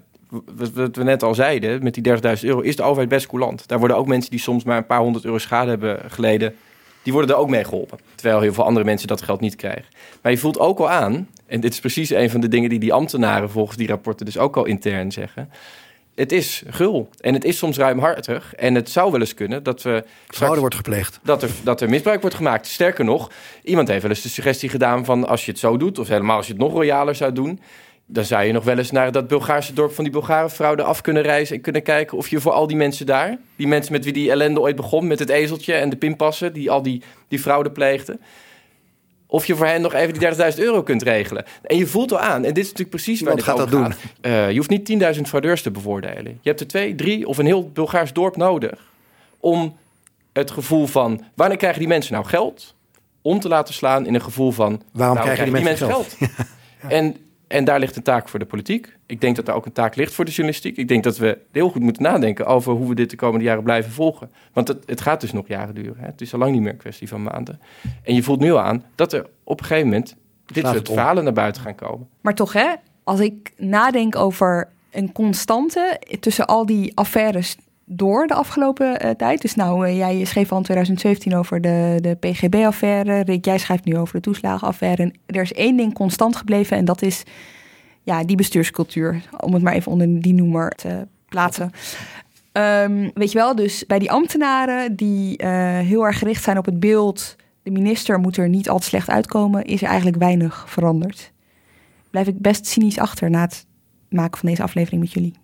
wat we net al zeiden, met die 30.000 euro is de overheid best coulant. Daar worden ook mensen die soms maar een paar honderd euro schade hebben geleden, die worden er ook mee geholpen. Terwijl heel veel andere mensen dat geld niet krijgen. Maar je voelt ook al aan, en dit is precies een van de dingen die die ambtenaren volgens die rapporten dus ook al intern zeggen. Het is gul en het is soms ruimhartig. En het zou wel eens kunnen dat we. Fraude wordt gepleegd. Dat er, dat er misbruik wordt gemaakt. Sterker nog, iemand heeft wel eens de suggestie gedaan van als je het zo doet, of helemaal als je het nog royaler zou doen. dan zou je nog wel eens naar dat Bulgaarse dorp van die Bulgare fraude af kunnen reizen en kunnen kijken of je voor al die mensen daar, die mensen met wie die ellende ooit begon, met het ezeltje en de pinpassen, die al die, die fraude pleegden, of je voor hen nog even die 30.000 euro kunt regelen. En je voelt al aan, en dit is natuurlijk precies waar Wat gaat dat gaat. Eh, je hoeft niet 10.000 fraudeurs te bevoordelen. Je hebt er twee, drie of een heel Bulgaars dorp nodig om het gevoel van wanneer krijgen die mensen nou geld om te laten slaan in een gevoel van Waarom nou, krijgen die mensen geld? En, en daar ligt een taak voor de politiek. Ik denk dat daar ook een taak ligt voor de journalistiek. Ik denk dat we heel goed moeten nadenken over hoe we dit de komende jaren blijven volgen. Want het, het gaat dus nog jaren duren. Hè? Het is al lang niet meer een kwestie van maanden. En je voelt nu al aan dat er op een gegeven moment dit Slaat soort verhalen naar buiten gaan komen. Maar toch, hè, als ik nadenk over een constante tussen al die affaires door de afgelopen eh, tijd. Dus nou, eh, jij schreef al in 2017 over de, de PGB-affaire. Rick, jij schrijft nu over de toeslagenaffaire. En er is één ding constant gebleven en dat is ja, die bestuurscultuur. Om het maar even onder die noemer te plaatsen. Ehm, weet je wel, dus bij die ambtenaren die eh, heel erg gericht zijn op het beeld... de minister moet er niet al te slecht uitkomen... is er eigenlijk weinig veranderd. Blijf ik best cynisch achter na het maken van deze aflevering met jullie.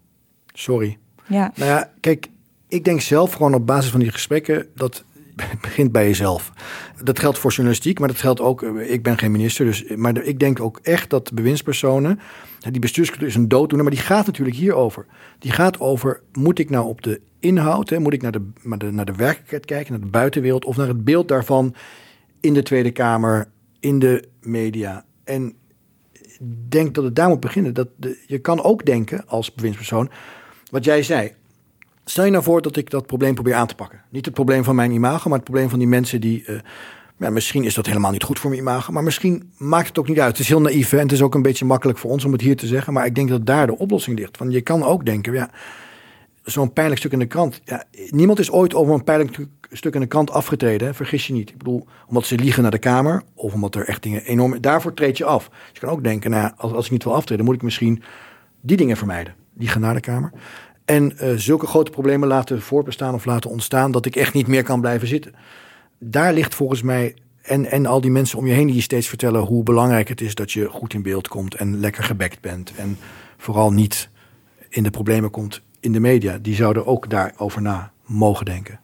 Sorry. Ja, Nou ja, kijk, ik denk zelf gewoon op basis van die gesprekken dat het begint bij jezelf. Dat geldt voor journalistiek, maar dat geldt ook. eh, Ik ben geen minister, dus maar ik denk ook echt dat bewindspersonen. Die bestuurscultuur is een dooddoener, maar die gaat natuurlijk hierover. Die gaat over: moet ik nou op de inhoud, hè, moet ik naar de, naar, de, werkelijkheid kijken, naar de buitenwereld of naar het beeld daarvan in de Tweede Kamer, in de media. En denk dat het daar moet beginnen. Dat je kan ook denken als bewindspersoon, wat jij zei. Stel je nou voor dat ik dat probleem probeer aan te pakken. Niet het probleem van mijn imago, maar het probleem van die mensen die. eh, ja, misschien is dat helemaal niet goed voor mijn imago, maar misschien maakt het ook niet uit. Het is heel naïef en het is ook een beetje makkelijk voor ons om het hier te zeggen. Maar ik denk dat daar de oplossing ligt. Want je kan ook denken, ja, zo'n pijnlijk stuk in de krant. Ja, niemand is ooit over een pijnlijk stuk in de krant afgetreden. Hè? Vergis je niet. Ik bedoel, omdat ze liegen naar de Kamer of omdat er echt dingen enorm. Daarvoor treed je af. Dus je kan ook denken, nou, als ik niet wil aftreden, moet ik misschien die dingen vermijden. Die gaan naar de Kamer. En eh, zulke grote problemen laten voorbestaan of laten ontstaan dat ik echt niet meer kan blijven zitten. Daar ligt volgens mij. En, en al die mensen om je heen die je steeds vertellen hoe belangrijk het is dat je goed in beeld komt en lekker gebekt bent. En vooral niet in de problemen komt in de media. Die zouden ook daarover na mogen denken.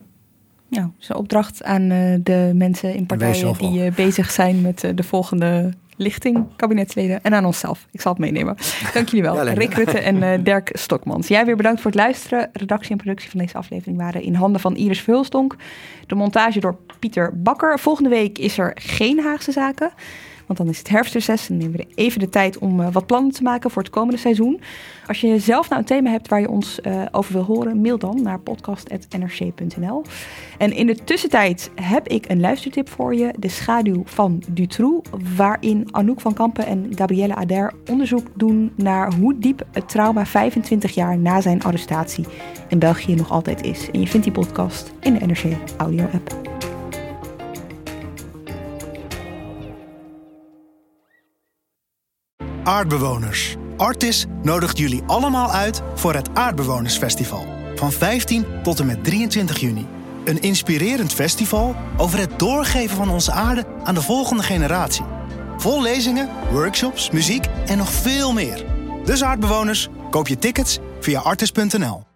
nou, zo'n opdracht aan eh, de mensen in partijen die eh, bezig zijn met de volgende lichting, kabinetsleden en aan onszelf. Ik zal het meenemen. Dank jullie wel. Ja. Rick Rutte en eh, Dirk Stokmans. Jij weer bedankt voor het luisteren. Redactie en productie van deze aflevering waren in handen van Iris Vulstonk. De montage door Pieter Bakker. Volgende week is er geen Haagse Zaken. Want dan is het herfstreces en nemen we even de tijd om eh, wat plannen te maken voor het komende seizoen. Als je zelf nou een thema hebt waar je ons eh, over wil horen, mail dan naar podcast.nrc.nl. En in de tussentijd heb ik een luistertip voor je. De schaduw van Dutroux, waarin Anouk van Kampen en Gabrielle Ader onderzoek doen naar hoe diep het trauma 25 jaar na zijn arrestatie in België nog altijd is. En je vindt die podcast in de NRC Audio app. Aardbewoners. Artis nodigt jullie allemaal uit voor het Aardbewonersfestival. Van 15 tot en met 23 juni. Een inspirerend festival over het doorgeven van onze aarde aan de volgende generatie. Vol lezingen, workshops, muziek en nog veel meer. Dus aardbewoners, koop je tickets via artis.nl.